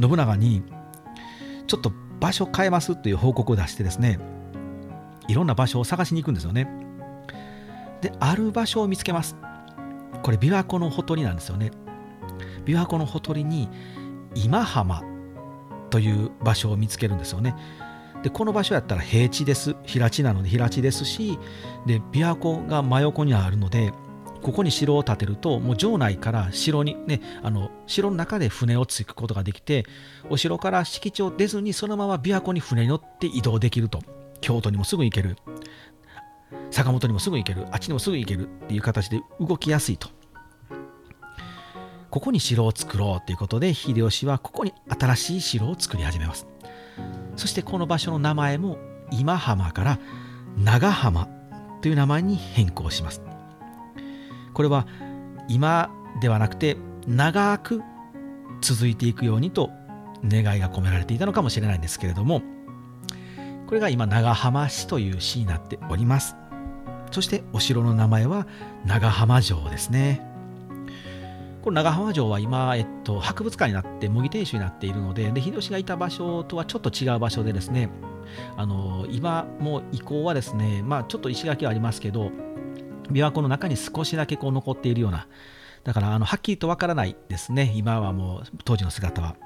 信長にちょっと場所変えますという報告を出してですねいろんな場所を探しに行くんですよね。である場所を見つけます。これ琵琶湖のほとりなんですよね。琵琶湖のほとりに今浜という場所を見つけるんですよね。でこの場所やったら平地です。平地なので平地ですしで琵琶湖が真横にあるのでここに城を建てるともう城内から城にねあの城の中で船を着くことができてお城から敷地を出ずにそのまま琵琶湖に船に乗って移動できると。京都にもすぐ行ける。坂本にもすぐ行ける。あっちにもすぐ行けるっていう形で動きやすいと。ここに城を作ろうということで秀吉はここに新しい城を作り始めます。そしてこの場所の名前も今浜から長浜という名前に変更します。これは今ではなくて長く続いていくようにと願いが込められていたのかもしれないんですけれどもこれが今長浜市という市になっております。そしてお城の名前は長浜城ですね。この長浜城は今、えっと、博物館になって模擬天守になっているのでで秀吉がいた場所とはちょっと違う場所でですねあの今も遺構はですね、まあ、ちょっと石垣はありますけど琵琶湖の中に少しだけこう残っているような、だからあのはっきりとわからないですね、今はもう当時の姿は。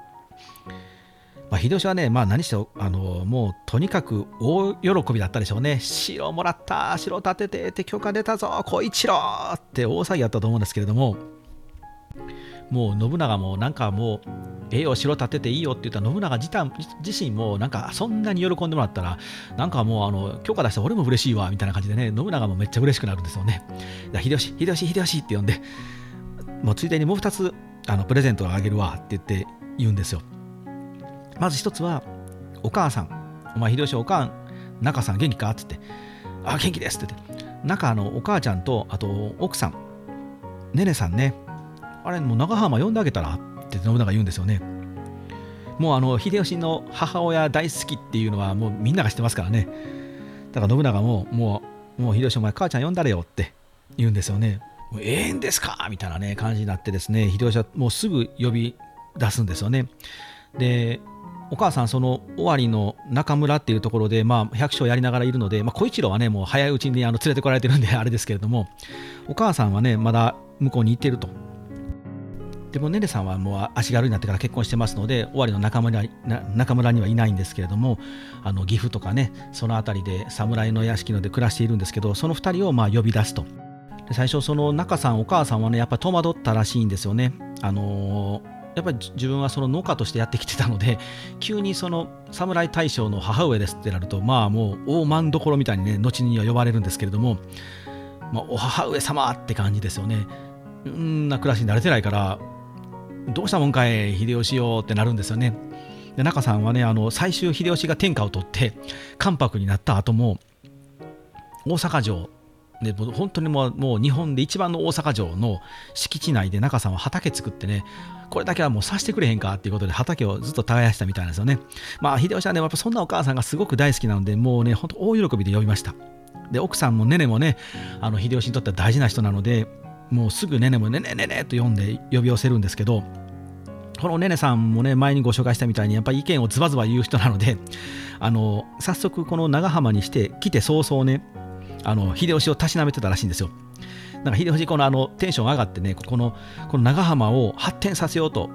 まあ、秀吉はね、まあ、何しろあのもうとにかく大喜びだったでしょうね。城もらった、城建ててって許可出たぞ、小一郎って大騒ぎだったと思うんですけれども、もう信長もなんかもう、ええよ、城建てていいよって言ったら、信長自自身もなんかそんなに喜んでもらったら、なんかもうあの許可出して俺も嬉しいわみたいな感じでね、信長もめっちゃ嬉しくなるんですよね。秀吉、秀吉、秀吉って呼んで、もうついでにもう2つあのプレゼントをあげるわって言って言うんですよ。まず1つは、お母さん、お前秀吉おかん、中さん元気かって言って、あ、元気ですって言って、中のお母ちゃんと、あと奥さん、ねねさんね、あれ、もう長浜呼んであげたらって信長言うんですよね。もうあの秀吉の母親大好きっていうのはもうみんなが知ってますからね。だから信長ももう、もう秀吉お前母ちゃん呼んだれよって言うんですよね。ええんですか？みたいなね感じになってですね、秀吉はもうすぐ呼び出すんですよね。で、お母さん、その尾張の中村っていうところで、まあ、百姓やりながらいるので、まあ、小一郎はね、もう早いうちにあの連れてこられてるんで、あれですけれども、お母さんはね、まだ向こうに行ってると。でもねねさんはもう足軽になってから結婚してますので尾張の中村中村にはいないんですけれどもあの岐阜とかねその辺りで侍の屋敷ので暮らしているんですけどその2人をまあ呼び出すと。で最初その中さんお母さんはねやっぱ戸惑ったらしいんですよね。あのー、やっぱり自分はその農家としてやってきてたので急にその侍大将の母上ですってなるとまあもう大満所みたいにね後には呼ばれるんですけれども、まあ、お母上様って感じですよね。うんな暮らしに慣れてないからどうしたもんかい秀吉よってなるんですよね。で中さんはねあの最終秀吉が天下を取って関白になった後も大阪城で本当にもうもう日本で一番の大阪城の敷地内で中さんは畑作ってねこれだけはもうさしてくれへんかっていうことで畑をずっと耕したみたいなんですよね。まあ秀吉はねやっぱそんなお母さんがすごく大好きなのでもうね本当大喜びで呼びました。で奥さんもねねもねあの秀吉にとっては大事な人なのでもうすぐねねもねねねねと読んで呼び寄せるんですけどこのねねさんもね前にご紹介したみたいにやっぱり意見をズバズバ言う人なので あの早速この長浜にして来て早々ねあの秀吉をたしなめてたらしいんですよ。なんか秀吉このあのテンション上がってねここのこの長浜を発展させようと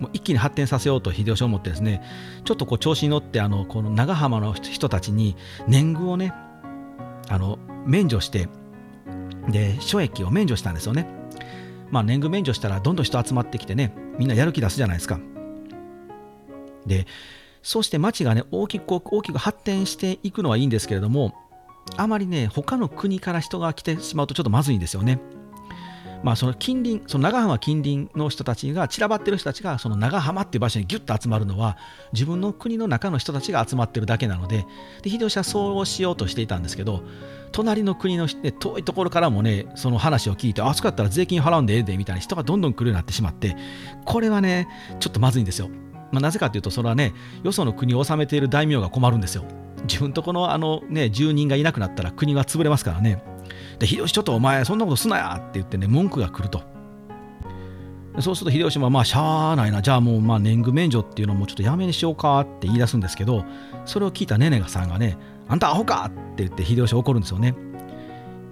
もう一気に発展させようと秀吉は思ってですねちょっとこう調子に乗ってあのこの長浜の人たちに年貢をねあの免除してで諸役を免除したんですよね。まあ年貢免除したらどんどん人集まってきてねみんなやる気出すじゃないですか。でそうして町がね大きく大きく発展していくのはいいんですけれどもあまりね他の国から人が来てしまうとちょっとまずいんですよね。まあ、その近隣、その長浜近隣の人たちが、散らばってる人たちが、その長浜っていう場所にギュッと集まるのは、自分の国の中の人たちが集まってるだけなので、で秀吉はそうしようとしていたんですけど、隣の国の、ね、遠いところからもね、その話を聞いて、あそこやったら税金払うんでええでみたいな人がどんどん来るようになってしまって、これはね、ちょっとまずいんですよ。まあ、なぜかというと、それはね、よその国を治めている大名が困るんですよ。自分とこのあの、ね、住人がいなくなったら国は潰れますからね。で、秀吉ちょっとお前そんなことすなやって言ってね、文句が来ると。そうすると秀吉もまあしゃあないな、じゃあもうまあ年貢免除っていうのもちょっとやめにしようかって言い出すんですけど、それを聞いたネネガさんがね、あんたアホかって言って秀吉怒るんですよね。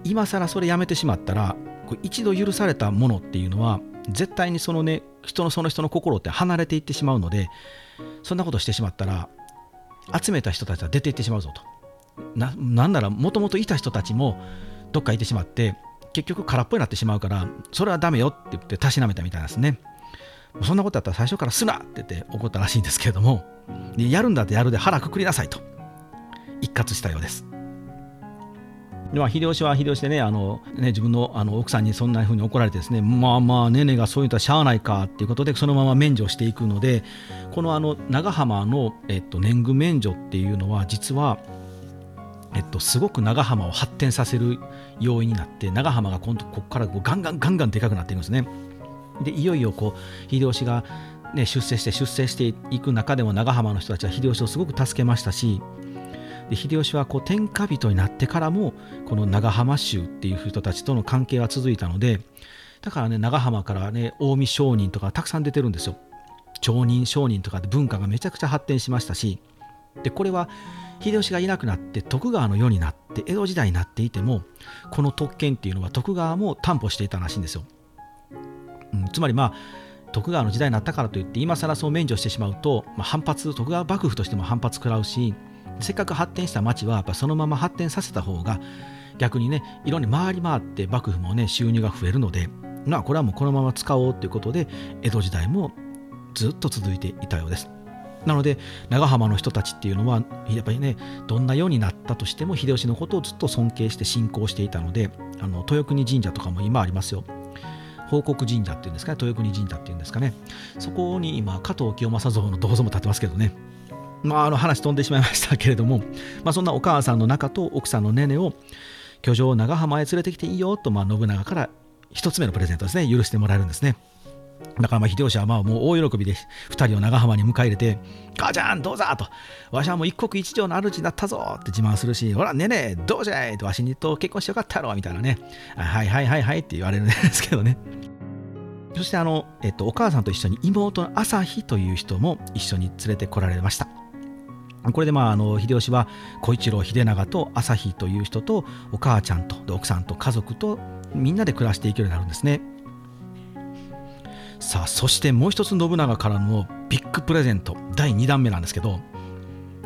今更それやめてしまったら、一度許されたものっていうのは、絶対にそのね、人のその人の心って離れていってしまうので、そんなことしてしまったら、集めた人たちは出ていってしまうぞと。ななんなら、もともといた人たちも、どっか行ってしまって結局空っぽになってしまうからそれはダメよって言ってたしなめたみたいなんですね。そんなことだったら最初からすなって言って怒ったらしいんですけれどもやるんだってやるで腹くくりなさいと一括したようです。では秀吉は秀吉でねあのね自分のあの奥さんにそんな風に怒られてですねまあまあねねがそういうとはしゃあないかっていうことでそのまま免除していくのでこのあの長浜の、えっと、年貢免除っていうのは実はえっと、すごく長浜を発展させる要因になって長浜が今度ここからこうガンガンガンガンでかくなっていくんですね。でいよいよこう秀吉が、ね、出世して出世していく中でも長浜の人たちは秀吉をすごく助けましたしで秀吉はこう天下人になってからもこの長浜衆っていう人たちとの関係は続いたのでだからね長浜からね近江商人とかたくさん出てるんですよ。町人商人とかで文化がめちゃくちゃ発展しましたしでこれは秀吉がいなくなって徳川の世になって江戸時代になっていてもこの特権っていうのは徳川も担保していたらしいんですよ。うん、つまりまあ徳川の時代になったからといって今更そう免除してしまうと、まあ、反発徳川幕府としても反発食らうしせっかく発展した町はやっぱそのまま発展させた方が逆にねいろんな回り回って幕府もね収入が増えるのでまあこれはもうこのまま使おうということで江戸時代もずっと続いていたようです。なので長浜の人たちっていうのはやっぱりねどんな世になったとしても秀吉のことをずっと尊敬して信仰していたのであの豊国神社とかも今ありますよ。報国神社っていうんですかね豊国神社っていうんですかね。そこに今加藤清正像の銅像も建てますけどね。まあ、あの話飛んでしまいましたけれども、まあ、そんなお母さんの中と奥さんのネネを居城長浜へ連れてきていいよと、まあ、信長から一つ目のプレゼントですね許してもらえるんですね。だからまあ秀吉はまあもう大喜びで2人を長浜に迎え入れて「母ちゃんどうぞ!」と「わしはもう一国一城の主になったぞ!」って自慢するし「ほらねねどうじゃい!」と「わしにと結婚してよかったろ!」みたいなね「はいはいはいはい」って言われるんですけどね そしてあの、えっと、お母さんと一緒に妹の朝日という人も一緒に連れてこられましたこれでまああの秀吉は小一郎秀長と朝日という人とお母ちゃんと奥さんと家族とみんなで暮らしていけるようになるんですねさあそしてもう一つ信長からのビッグプレゼント第2弾目なんですけど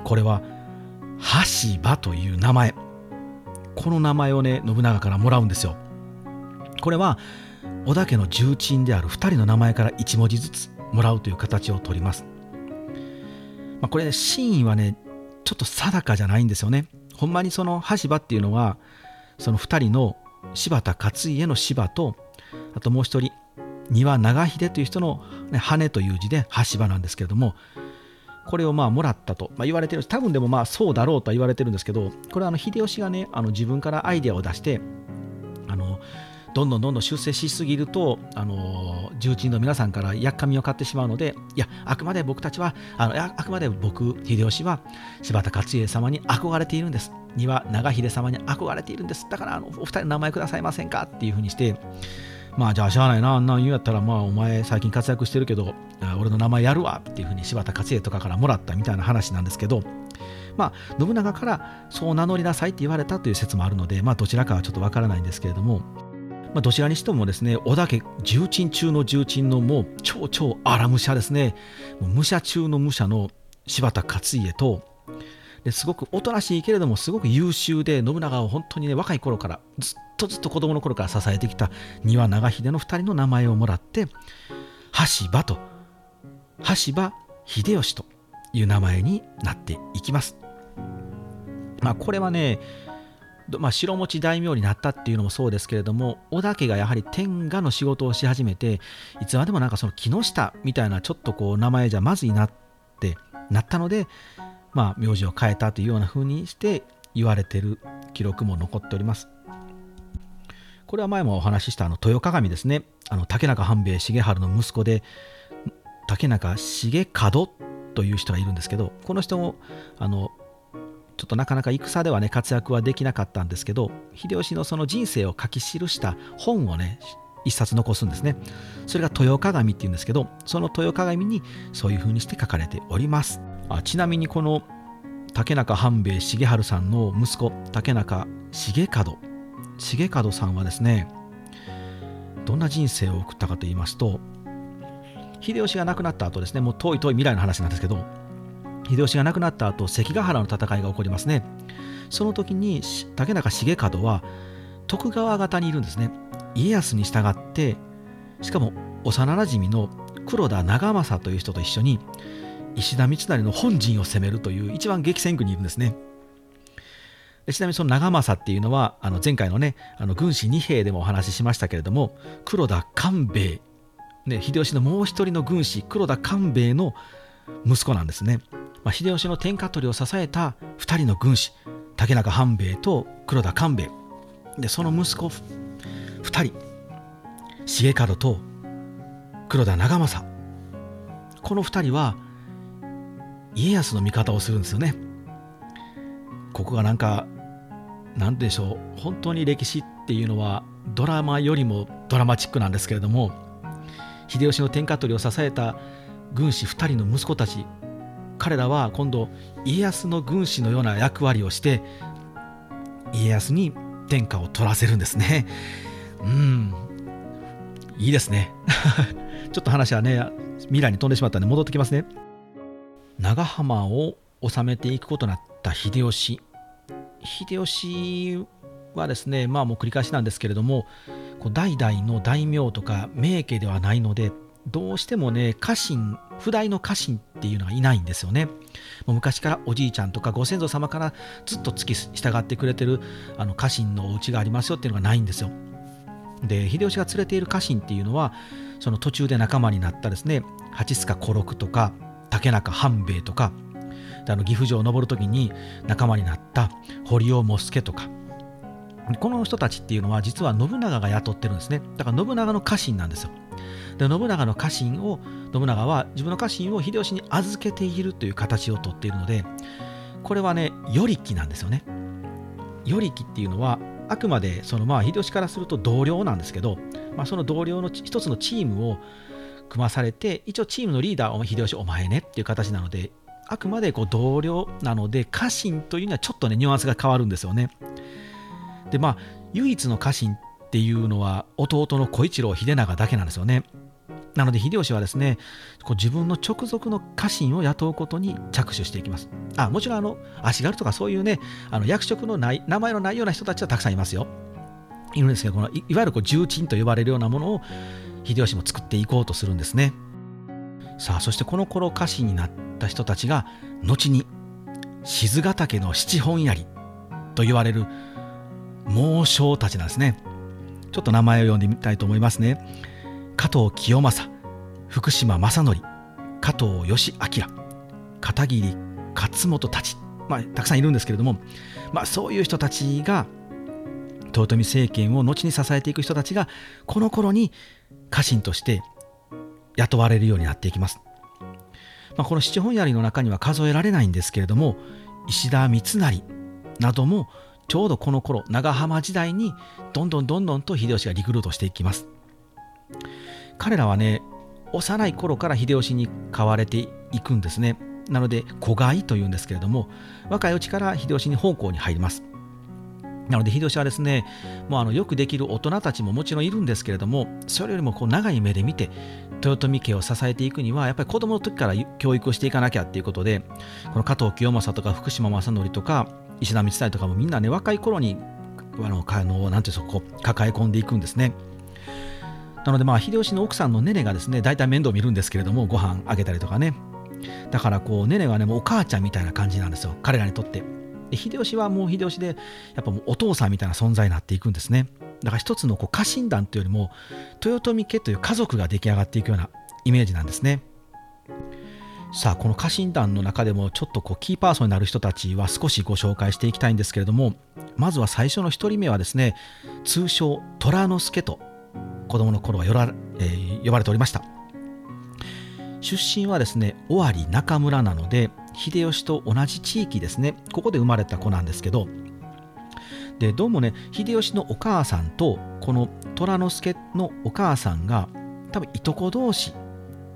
これは羽柴という名前。この名前をね信長からもらうんですよ。これは織田家の重鎮である2人の名前から1文字ずつもらうという形をとります、まあ、これね真意はねちょっと定かじゃないんですよね。ほんまにその羽柴っていうのはその2人の柴田勝家の柴とあともう一人庭長秀という人の、ね、羽という字で羽柴なんですけれどもこれをまあもらったと、まあ、言われてる多分でもまあそうだろうとは言われてるんですけどこれはあの秀吉がねあの自分からアイデアを出してあのどんどんどんどん出世しすぎるとあの重鎮の皆さんからやっかみを買ってしまうのでいやあくまで僕たちはあのあくまで僕秀吉は柴田勝家様に憧れているんです。庭長秀様に憧れているんです。だからあのお二人の名前くださいませんか？っていうふうにしてまあじゃあしゃあないな、あんなん言うやったら、まあお前最近活躍してるけど、俺の名前やるわっていうふうに柴田勝家とかからもらったみたいな話なんですけど、まあ信長からそう名乗りなさいって言われたという説もあるので、まあどちらかはちょっとわからないんですけれども、まあ、どちらにしてもですね織田家重鎮中の重鎮のもう超超荒武者ですね。武者中の武者の柴田勝家とですごくおとなしいけれどもすごく優秀で信長を本当にね若い頃からずっとずっと子供の頃から支えてきた丹羽長秀の2人の名前をもらって羽柴と羽柴秀吉という名前になっていきます。まあ、これはねまあ、白持大名になったっていうのもそうですけれども織田家がやはり天下の仕事をし始めていつまでもなんかその木下みたいなちょっとこう名前じゃまずいなってなったのでまあ名字を変えたというような風にして言われてる記録も残っております。これは前もお話ししたあの豊鏡ですね。あの竹中半兵衛重治の息子で竹中重門という人がいるんですけどこの人もあのちょっとなかなか戦ではね活躍はできなかったんですけど秀吉のその人生を書き記した本をね一冊残すんですね。それが豊鏡っていうんですけどその豊鏡にそういう風にして書かれております。あちなみにこの竹中半兵衛重治さんの息子竹中重門重門さんはですねどんな人生を送ったかと言いますと秀吉が亡くなった後ですねもう遠い遠い未来の話なんですけど秀吉が亡くなった後関ヶ原の戦いが起こりますね。その時に竹中重門は徳川方にいるんですね。家康に従ってしかも幼なじみの黒田長政という人と一緒に石田三成の本陣を攻めるという一番激戦区にいるんですね。ちなみにその長政っていうのはあの前回のねあの軍師二兵でもお話ししましたけれども黒田官兵衛、ね、秀吉のもう一人の軍師黒田官兵衛の息子なんですね。まあ、秀吉の天下取りを支えた2人の軍師竹中半兵衛と黒田官兵衛。でその息子2人重門と黒田長政。この2人は家康の味方をするんですよねここがなんか何でしょう本当に歴史っていうのはドラマよりもドラマチックなんですけれども秀吉の天下取りを支えた軍師2人の息子たち彼らは今度家康の軍師のような役割をして家康に天下を取らせるんですね。うん、いいですね。ちょっと話はね、未来に飛んでしまったんで戻ってきますね。長浜を治めていくことになった秀吉。秀吉はですね、まあもう繰り返しなんですけれども、こう代々の大名とか名家ではないので、どうしてもね家臣不代の家臣っていうのがいないんですよねもう昔からおじいちゃんとかご先祖様からずっと付き従ってくれてるあの家臣のお家がありますよっていうのがないんですよで秀吉が連れている家臣っていうのはその途中で仲間になったですね八塚小六とか竹中半兵衛とかあの岐阜城を登る時に仲間になった堀尾茂助とか。この人たちっていうのは実は信長が雇ってるんですね。だから信長の家臣なんですよ。で信長の家臣を信長は自分の家臣を秀吉に預けているという形をとっているのでこれはね与力なんですよね。与力っていうのはあくまでそのまあ秀吉からすると同僚なんですけど、まあ、その同僚の一つのチームを組まされて一応チームのリーダーを秀吉お前ねっていう形なのであくまでこう同僚なので家臣というにはちょっとねニュアンスが変わるんですよね。でまあ唯一の家臣っていうのは弟の小一郎秀長だけなんですよね。なので秀吉はですねこう自分の直属の家臣を雇うことに着手していきます。あもちろんあの足軽とかそういうねあの役職のない名前のないような人たちはたくさんいますよ。いるんですけどこのいわゆるこう重鎮と呼ばれるようなものを秀吉も作っていこうとするんですね。さあそしてこの頃家臣になった人たちが後に静ヶ岳の七本槍と言われる猛将たちなんですね。ちょっと名前を読んでみたいと思いますね。加藤清正福島正則加藤義明片桐勝元たち、まあ、たくさんいるんですけれども、まあ、そういう人たちが豊臣政権を後に支えていく人たちがこの頃に家臣として雇われるようになっていきます。まあ、この七本槍の中には数えられないんですけれども石田三成などもちょうどこの頃長浜時代にどんどんどんどんと秀吉がリクルートしていきます。彼らはね幼い頃から秀吉に買われていくんですねなので子飼いというんですけれども若いうちから秀吉に奉公に入りますなので秀吉はですねもうあのよくできる大人たちももちろんいるんですけれどもそれよりもこう長い目で見て豊臣家を支えていくにはやっぱり子供の時から教育をしていかなきゃっていうことでこの加藤清正とか福島正則とか石田三成とかもみんなね若い頃にあのあのなんていうこう抱え込んでいくんですね。なのでまあ秀吉の奥さんのネネがですね大体面倒を見るんですけれどもご飯あげたりとかねだからこうネネはねもうお母ちゃんみたいな感じなんですよ彼らにとってで秀吉はもう秀吉でやっぱもうお父さんみたいな存在になっていくんですね。だから一つのこう家臣団というよりも豊臣家という家族が出来上がっていくようなイメージなんですね。さあこの家臣団の中でもちょっとこうキーパーソンになる人たちは少しご紹介していきたいんですけれどもまずは最初の1人目はですね通称虎之助と子供の頃は呼ば,、えー、呼ばれておりました。出身はですね尾張中村なので秀吉と同じ地域ですね。ここで生まれた子なんですけど。でどうもね秀吉のお母さんとこの虎之助のお母さんが多分いとこ同士っ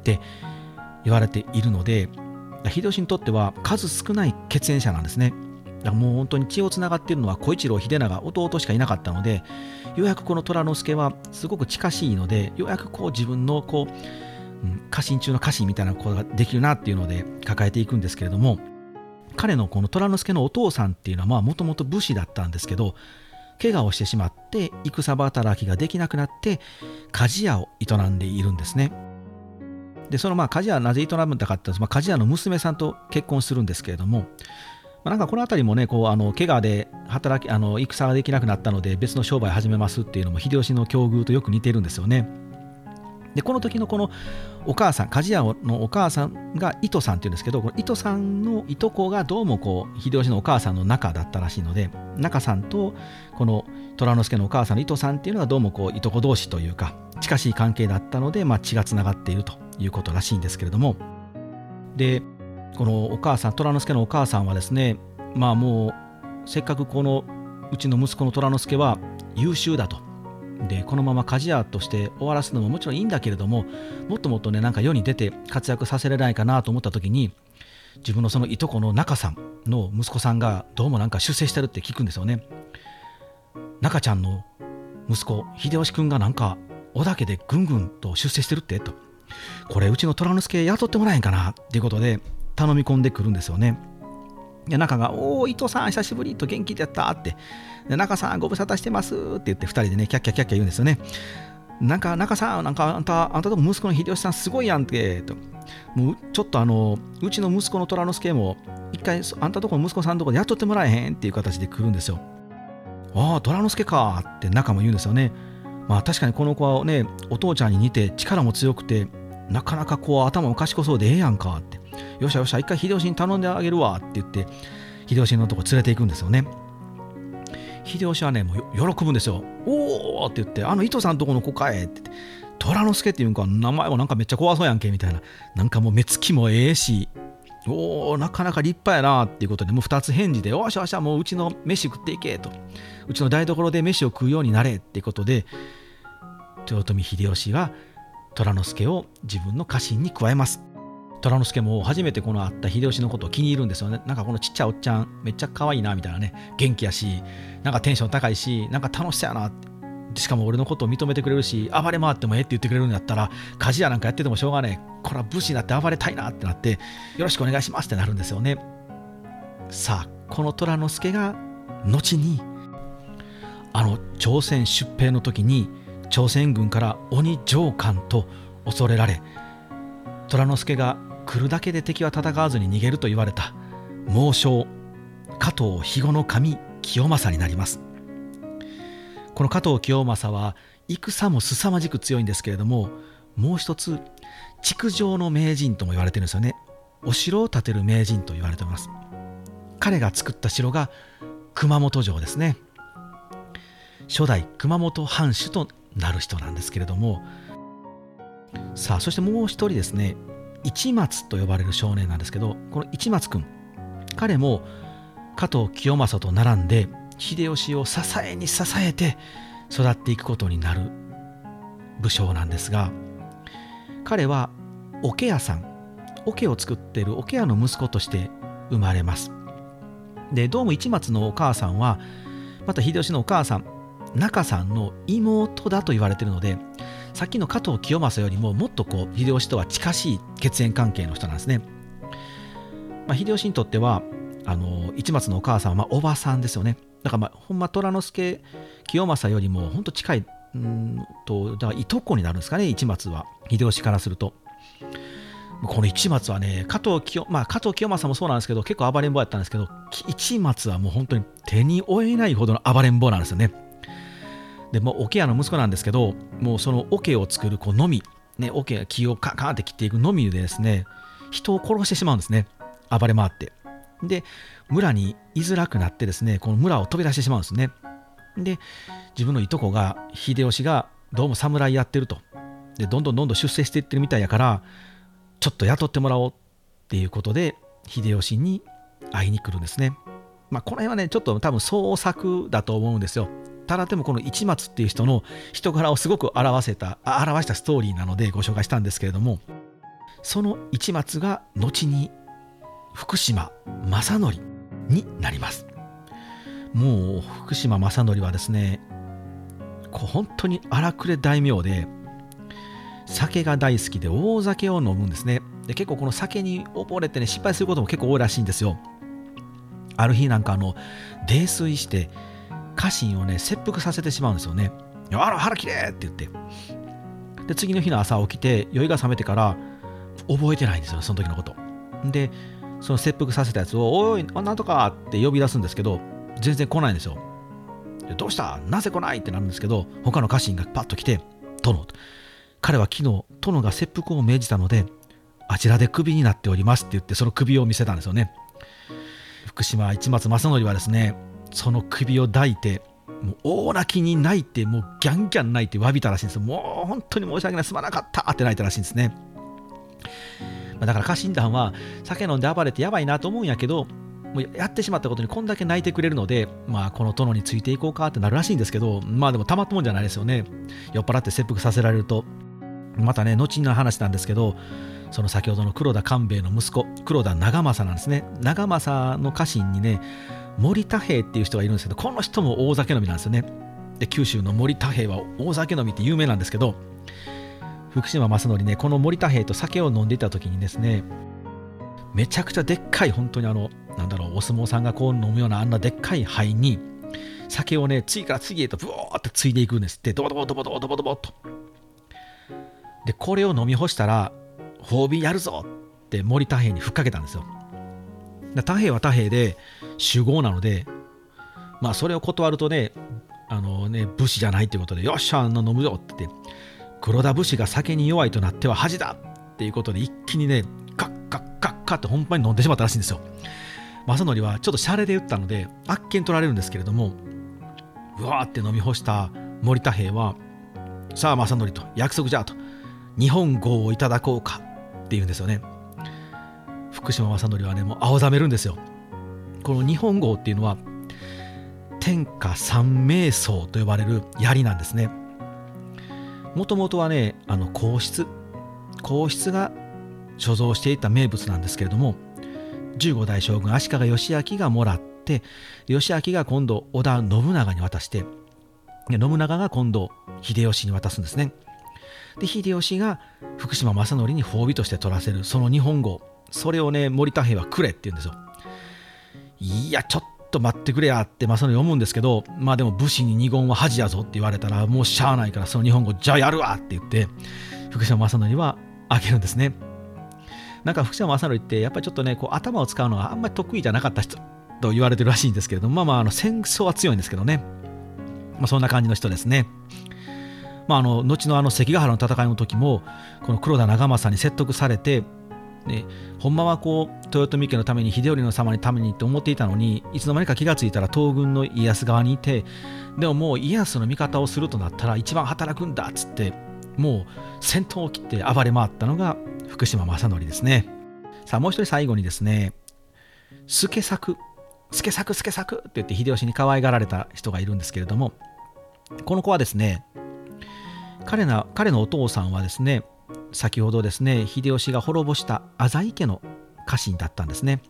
て言われているので秀吉にとっては数少ない血縁者なんですね。だからもう本当に血をつながっているのは小一郎秀長弟しかいなかったのでようやくこの虎之助はすごく近しいのでようやくこう自分のこう家臣中の家臣みたいなことができるなっていうので抱えていくんですけれども彼のこの虎之助のお父さんっていうのはもともと武士だったんですけど怪我をしてしまって戦働きができなくなって鍛冶屋を営んでいるんですね。でそのまあ鍛冶屋なぜ営むんだかっていうと、まあ、鍛冶屋の娘さんと結婚するんですけれども、まあ、なんかこの辺りもねこうあの怪我で働きあの戦ができなくなったので別の商売始めますっていうのも秀吉の境遇とよく似てるんですよね。でこの時のこのお母さん鍛冶屋のお母さんが糸さんっていうんですけどこの糸さんのいとこがどうもこう秀吉のお母さんの仲だったらしいので中さんとこの虎之助のお母さんの糸さんっていうのがどうもこういとこ同士というか近しい関係だったので、まあ、血がつながっているということらしいんですけれども。でこのお母さん虎之助のお母さんはですねまあもうせっかくこのうちの息子の虎之助は優秀だと。でこのまま鍛冶屋として終わらすのももちろんいいんだけれどももっともっとねなんか世に出て活躍させられないかなと思った時に自分のそのいとこの中さんの息子さんがどうもなんか出世してるって聞くんですよね。中ちゃんの息子秀吉君がなんか織田家でぐんぐんと出世してるって？と。これうちの虎之助雇ってもらえんかなっていうことで頼み込んでくるんですよね。で中が「おお伊藤さん久しぶり」と元気でやったってで中さんご無沙汰してますって言って2人でねキャッキャッキャッキャ言うんですよねなんか中さんなんかあんたあんたとこ息子の秀吉さんすごいやんけと。もうちょっとあのうちの息子の虎之助も一回あんたとこの息子さんのとこで雇ってもらえへんっていう形で来るんですよああ虎之助かって中も言うんですよね。まあ確かにこの子はねお父ちゃんに似て力も強くてなかなかこう頭も賢そうでええやんかってよっしゃよっしゃ一回秀吉に頼んであげるわって言って秀吉のとこ連れていくんですよね。秀吉はねもう喜ぶんですよ。おおって言ってあの糸さんとこの子かえって言って虎之助っていうんか名前もなんかめっちゃ怖そうやんけみたいな。なんかもう目つきもええしおおなかなか立派やなっていうことでもう2つ返事でおしおしゃもううちの飯食っていけと。うちの台所で飯を食うようになれっていうことで豊臣秀吉は虎之助を自分の家臣に加えます。虎之助も初めてこの会った秀吉のことを気に入るんですよね。なんかこのちっちゃいおっちゃん、めっちゃ可愛いなみたいなね、元気やし、なんかテンション高いし、なんか楽しそうやな。しかも俺のことを認めてくれるし、暴れ回ってもええって言ってくれるんだったら、鍛冶屋なんかやっててもしょうがねえ。これは武士になって暴れたいなってなって、よろしくお願いしますってなるんですよね。さあ、この虎之助が、後に、あの朝鮮出兵の時に、朝鮮軍から鬼上官と恐れられ、虎之助が来るだけで敵は戦わずに逃げると言われた。猛将加藤肥後の神清正になります。この加藤清正は戦も凄まじく強いんですけれどももう一つ築城の名人とも言われてるんですよね。お城を建てる名人と言われております。彼が作った城が熊本城ですね。初代熊本藩主となる人なんですけれども。さあそしてもう一人ですね。市松と呼ばれる少年なんですけどこの市松君彼も加藤清正と並んで秀吉を支えに支えて育っていくことになる武将なんですが彼は桶屋さん桶を作っている桶屋の息子として生まれます。でどうも市松のお母さんはまた秀吉のお母さん中さんの妹だと言われているのでさっきの加藤清正よりももっとこう秀吉とは近しい血縁関係の人なんですね。まあ、秀吉にとってはあの市松のお母さんはおばさんですよね。だからまあほんま虎之助清正よりも本当近いうんとだからいとこになるんですかね市松は秀吉からすると。この市松はね加藤清,、まあ、加藤清正もそうなんですけど結構暴れん坊やったんですけど市松はもう本当に手に負えないほどの暴れん坊なんですよね。でも桶屋の息子なんですけどもうその桶を作るこうのみ、ね、桶が木をカカーって切っていくのみでですね人を殺してしまうんですね。暴れ回って。で村に居づらくなってですねこの村を飛び出してしまうんですね。で自分のいとこが秀吉がどうも侍やってると。でどんどんどんどん出世していってるみたいやからちょっと雇ってもらおうっていうことで秀吉に会いに来るんですね。まあこの辺はねちょっと多分創作だと思うんですよ。ただでもこの市松っていう人の人柄をすごく表せた表したストーリーなのでご紹介したんですけれどもその市松が後に福島正則になります。もう福島正則はですねこう本当に荒くれ大名で酒が大好きで大酒を飲むんですね。で結構この酒に溺れてね失敗することも結構多いらしいんですよ。ある日なんかあの泥酔して家臣をね切腹させてしまうんですよねあら腹きれ！って言って。で次の日の朝起きて酔いが覚めてから覚えてないんですよその時のこと。でその切腹させたやつを「おいなんとか」って呼び出すんですけど全然来ないんですよどうした？なぜ来ない？ってなるんですけど他の家臣がパッと来て「殿」彼は昨日殿が切腹を命じたのであちらでクビになっておりますって言ってその首を見せたんですよね。福島市松正則はですねその首を抱いてもう大泣きに泣いてもうギャンギャン泣いて詫びたらしいんですもう本当に申し訳ないすまなかったって泣いたらしいんですねだから家臣団は酒飲んで暴れてやばいなと思うんやけどもうやってしまったことにこんだけ泣いてくれるので、まあ、この殿についていこうかってなるらしいんですけど、まあでもたまったもんじゃないですよね。酔っ払って切腹させられると。またね、後の話なんですけど、その先ほどの黒田官兵衛の息子、黒田長政なんですね。長政の家臣にね、森田兵っていう人がいるんですけどこの人も大酒飲みなんですよね。で九州の森田兵は大酒飲みって有名なんですけど福島正則ねこの森田兵と酒を飲んでいた時にですねめちゃくちゃでっかい本当にあのなんだろうお相撲さんがこう飲むようなあんなでっかい灰に酒をね次から次へとブワーってついでいくんですって。ドボドボドボドボドボドボと。でこれを飲み干したら褒美やるぞって森田兵にふっかけたんですよ。太平は太平で酒豪なので、まあ、それを断るとね、あのね、武士じゃないということで、よっしゃ、あの飲むよってって、黒田武士が酒に弱いとなっては恥だっていうことで、一気にね、カッカッカッカッって本番に飲んでしまったらしいんですよ。正則はちょっとシャレで打ったので、あっけに取られるんですけれども、うわーって飲み干した森田兵は、さあ正則と約束じゃと、日本号をいただこうかっていうんですよね。福島正則はねもう青ざめるんですよこの日本号っていうのは天下三名僧と呼ばれる槍なんですね。もともとはねあの皇室。皇室が所蔵していた名物なんですけれども15代将軍足利義昭がもらって義昭が今度織田信長に渡して信長が今度秀吉に渡すんですね。で秀吉が福島正則に褒美として取らせるその日本語。それをね森田兵はくれって言うんですよ。いやちょっと待ってくれやってまあその読むんですけどまあでも武士に二言は恥やぞって言われたらもうしゃあないからその日本語じゃあやるわって言って福島正則はあげるんですね。なんか福島正則ってやっぱりちょっとねこう頭を使うのがあんまり得意じゃなかった人と言われてるらしいんですけれどもまあまああの戦争は強いんですけどね。まあそんな感じの人ですね。まあ、あの後のあの関ヶ原の戦いの時もこの黒田長政に説得されてね、ほんまはこう豊臣家のために秀頼の様のためにって思っていたのにいつの間にか気がついたら東軍の家康側にいてでももう家康の味方をするとなったら一番働くんだっつってもう先頭を切って暴れ回ったのが福島正則ですね。さあもう一人最後にですね助作助作助作って言って秀吉に可愛がられた人がいるんですけれどもこの子はですね彼の彼のお父さんはですね先ほどですね秀吉が滅ぼした浅井家の家臣だったんですね。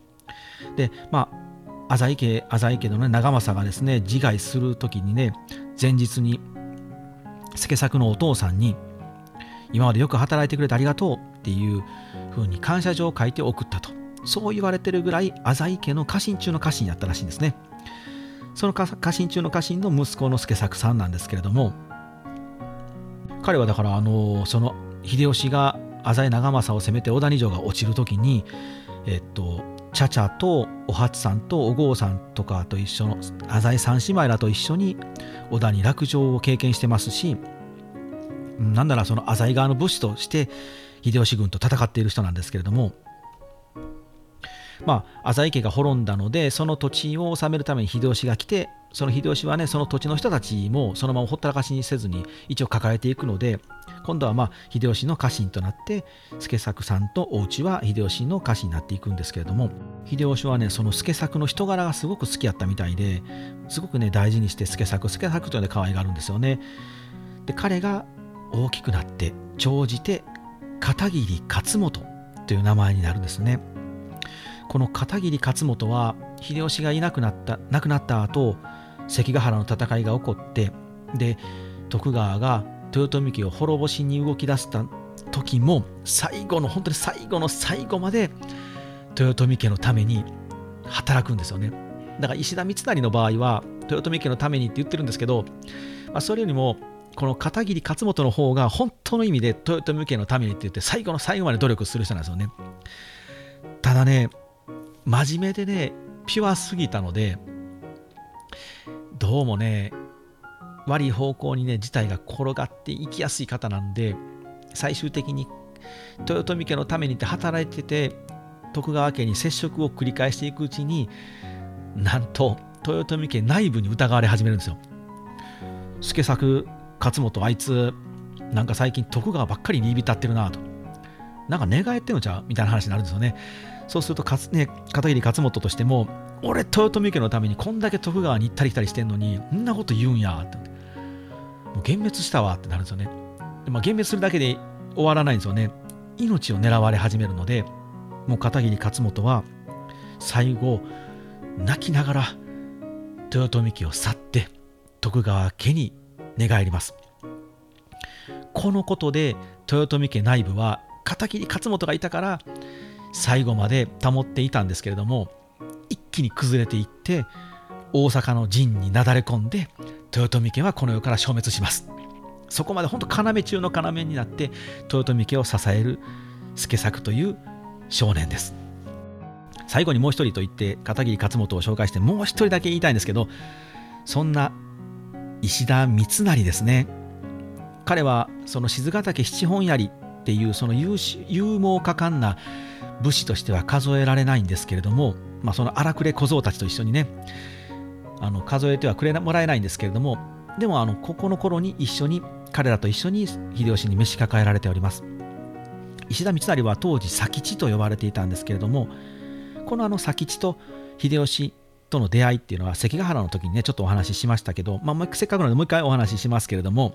でまあ浅井家浅井家のね長政がですね自害する時にね前日に助作のお父さんに今までよく働いてくれてありがとうっていう風に感謝状を書いて送ったとそう言われてるぐらい浅井家の家臣中の家臣やったらしいんですねその家臣中の家臣の息子の助作さんなんですけれども彼はだからあのその秀吉が浅井長政を攻めて小谷城が落ちる時にえっとチャチャとお初さんとお郷さんとかと一緒の浅井三姉妹らと一緒に織田に落城を経験してますしなんならその浅井側の武士として秀吉軍と戦っている人なんですけれどもまあ浅井家が滅んだのでその土地を治めるために秀吉が来てその秀吉はねその土地の人たちもそのままほったらかしにせずに一応抱えていくので今度はまあ秀吉の家臣となって助作さんとお家は秀吉の家臣になっていくんですけれども秀吉はねその助作の人柄がすごく好きやったみたいですごくね大事にして助作助作というので可愛がるんですよね。で彼が大きくなって長じて片桐勝元という名前になるんですね。この片桐勝元は秀吉がいなくなった亡くなった後関ヶ原の戦いが起こってで徳川が豊臣家を滅ぼしに動き出した時も最後の本当に最後の最後まで豊臣家のために働くんですよね。だから石田三成の場合は豊臣家のためにって言ってるんですけど、まあ、それよりもこの片桐勝元の方が本当の意味で豊臣家のためにって言って最後の最後まで努力する人なんですよね。ただね真面目でねピュアすぎたのでどうもね悪い方向にね事態が転がっていきやすい方なんで最終的に豊臣家のためにって働いてて徳川家に接触を繰り返していくうちになんと豊臣家内部に疑われ始めるんですよ。助作勝元あいつなんか最近徳川ばっかりに入り浸ってるなとなんか寝返ってんのちゃう？みたいな話になるんですよね。そうするとかつ、ね、片桐勝元としても俺豊臣家のためにこんだけ徳川に行ったり来たりしてんのにこんなこと言うんや。ってもう幻滅したわってなるんですよね。で、まあ、幻滅するだけで終わらないんですよね。命を狙われ始めるのでもう片桐勝元は最後泣きながら豊臣家を去って徳川家に寝返ります。このことで豊臣家内部は片桐勝元がいたから最後まで保っていたんですけれども気に崩れていって大阪の陣になだれ込んで豊臣家はこの世から消滅します。そこまで本当要中の要になって豊臣家を支える助作という少年です。最後にもう一人と言って片桐勝元を紹介してもう一人だけ言いたいんですけどそんな石田三成ですね。彼はその静ヶ岳七本槍っていうその勇猛果敢な武士としては数えられないんですけれどもまあ、その荒くれ小僧たちと一緒にねあの数えてはくれもらえないんですけれどもでもあのここの頃に一緒に彼らと一緒に秀吉に召し抱えられております。石田三成は当時佐吉と呼ばれていたんですけれどもこのあの佐吉と秀吉との出会いっていうのは関ヶ原の時にねちょっとお話ししましたけど、まあ、せっかくなのでもう一回お話ししますけれども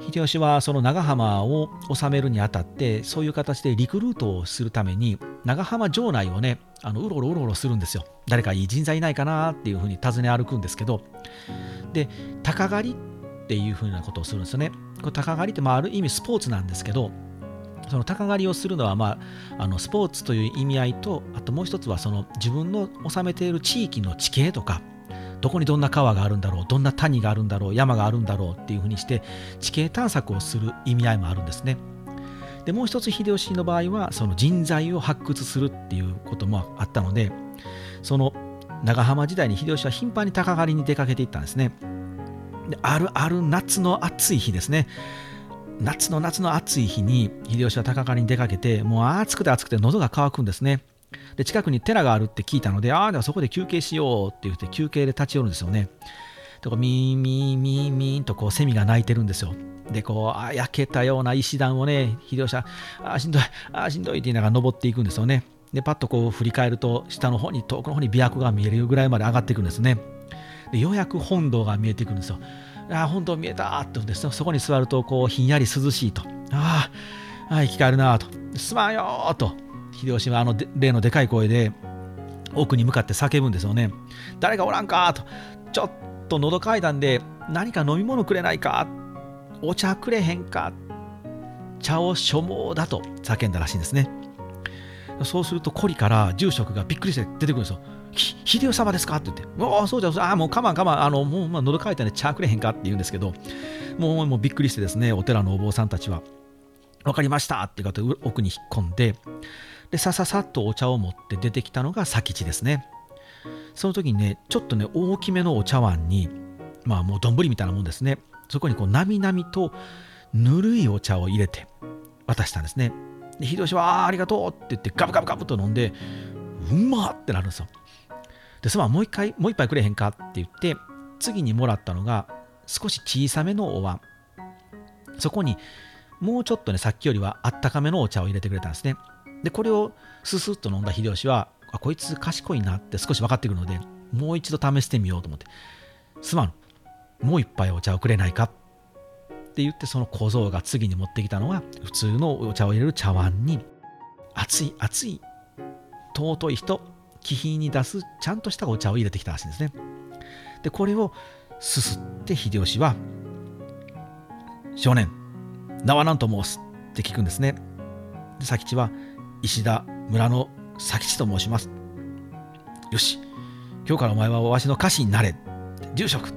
秀吉はその長浜を治めるにあたってそういう形でリクルートをするために長浜城内をねあのうろうろうろうろするんですよ。誰かいい人材いないかなっていうふうに尋ね歩くんですけど。で鷹狩りっていうふうなことをするんですよね。これ鷹狩りってまあある意味スポーツなんですけどその鷹狩りをするのは、まあ、あのスポーツという意味合いとあともう一つはその自分の治めている地域の地形とかどこにどんな川があるんだろうどんな谷があるんだろう山があるんだろうっていうふうにして地形探索をする意味合いもあるんですね。でもう一つ秀吉の場合はその人材を発掘するっていうこともあったのでその長浜時代に秀吉は頻繁に鷹狩りに出かけていったんですね。であるある夏の暑い日ですね夏の夏の暑い日に秀吉は鷹狩りに出かけてもう暑くて暑くて喉が渇くんですね。で近くに寺があるって聞いたので、ああ、ではそこで休憩しようって言って休憩で立ち寄るんですよね。とミーミーミーミーとこうセミが鳴いてるんですよ。で、こう、あ焼けたような石段をね、秀吉は、ああ、しんどい、ああ、しんどいって言いながら登っていくんですよね。で、パッとこう振り返ると、下の方に、遠くの方に琵琶湖が見えるぐらいまで上がっていくんですね。で、ようやく本堂が見えてくるんですよ。ああ、本堂見えたってですよ。そこに座ると、こう、ひんやり涼しいと。ああ、生き返るなと。すまんよと。秀吉はあの例のでかい声で奥に向かって叫ぶんですよね誰かおらんかとちょっと喉乾いたんで何か飲み物くれないか？お茶くれへんか？茶を所望だと叫んだらしいんですね。そうするとコリから住職がびっくりして出てくるんですよ。秀吉様ですか？って言って、ああ、そうじゃ、ああもう我慢我慢、あの、もう、まあ、喉乾いたんで茶くれへんか？って言うんですけど、もう、もうびっくりしてですね、お寺のお坊さんたちは、分かりました！って言って奥に引っ込んで、で、さささっとお茶を持って出てきたのが佐吉ですね。その時にね、ちょっとね、大きめのお茶碗に、まあもう丼みたいなもんですね。そこにこう、なみなみとぬるいお茶を入れて渡したんですね。で、秀吉は、ありがとうって言って、ガブガブガブと飲んで、うまってなるんですよ。で、そばもう一回、もう一杯くれへんかって言って、次にもらったのが、少し小さめのお椀。そこに、もうちょっとね、さっきよりはあったかめのお茶を入れてくれたんですね。で、これをススッと飲んだ秀吉は、あ、こいつ賢いなって少し分かってくるので、もう一度試してみようと思って、すまん、もう一杯お茶をくれないかって言って、その小僧が次に持ってきたのは、普通のお茶を入れる茶碗に、熱い熱い尊い人気品に出すちゃんとしたお茶を入れてきたらしいんですね。で、これをすすって秀吉は、少年、名は何と申す？って聞くんですね。で、佐吉は、石田村の佐吉と申します。よし、今日からお前はわしの家臣になれ。住職、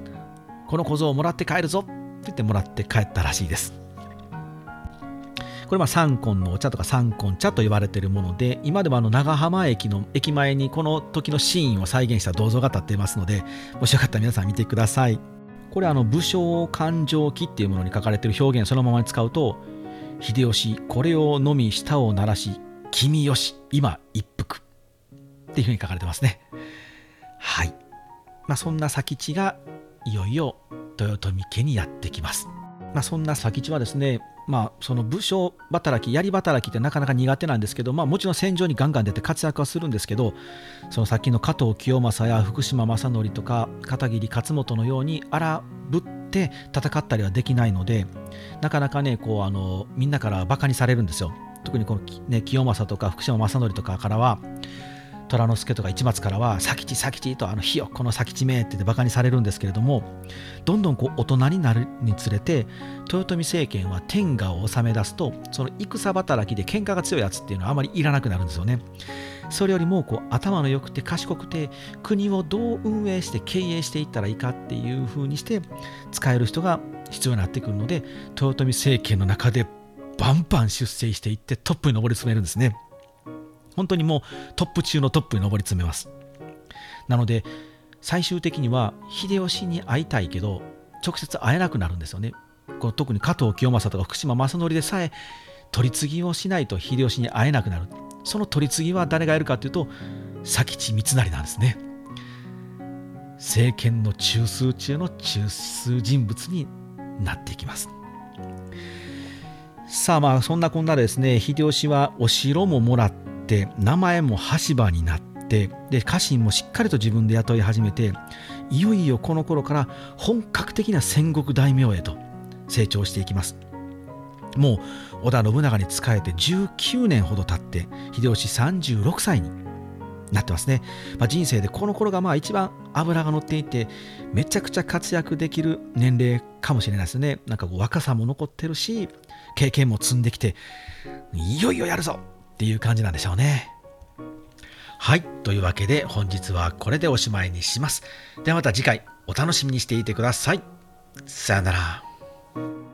この小僧をもらって帰るぞって言ってもらって帰ったらしいです。これは三根のお茶とか三根茶と言われているもので今でもあの長浜駅の駅前にこの時のシーンを再現した銅像が立っていますのでもしよかったら皆さん見てくださいこれあの武将勘定記っていうものに書かれている表現そのままに使うと秀吉これを飲み舌を鳴らし君よし今一服。っていうふうに書かれてますね。はい。まあそんな佐吉がいよいよ豊臣家にやってきます。まあそんな佐吉はですねまあ、その武将働き、槍働きってなかなか苦手なんですけど、まあ、もちろん戦場にガンガン出て活躍はするんですけど、そのさっきの加藤清正や福島正則とか片桐勝元のように荒ぶって戦ったりはできないので、なかなかね、こうあのみんなからバカにされるんですよ。特にこの、ね、清正とか福島正則とかからは、虎之助とか市松からは「佐吉佐吉」と「あの火よこの佐吉め」って言ってバカにされるんですけれどもどんどんこう大人になるにつれて豊臣政権は天下を治め出すとその戦働きで喧嘩が強いやつっていうのはあまりいらなくなるんですよね。それよりもこう頭の良くて賢くて国をどう運営して経営していったらいいかっていう風にして使える人が必要になってくるので豊臣政権の中でバンバン出世していってトップに上り詰めるんですね。本当にもうトップ中のトップに上り詰めます。なので、最終的には秀吉に会いたいけど、直接会えなくなるんですよね。この特に加藤清正とか福島正則でさえ取り次ぎをしないと秀吉に会えなくなる。その取り次ぎは誰がやるかというと、佐吉光成なんですね。政権の中枢中の中枢人物になっていきます。さあまあそんなこんなですね秀吉はお城ももらっって名前も羽柴になってで家臣もしっかりと自分で雇い始めていよいよこの頃から本格的な戦国大名へと成長していきます。もう織田信長に仕えて19年ほど経って秀吉36歳になってますね、まあ、人生でこの頃がまあ一番脂が乗っていてめちゃくちゃ活躍できる年齢かもしれないですね。なんかこう若さも残ってるし経験も積んできていよいよやるぞっていう感じなんでしょうね。はい。というわけで本日はこれでおしまいにします。ではまた次回お楽しみにしていてください。さよなら。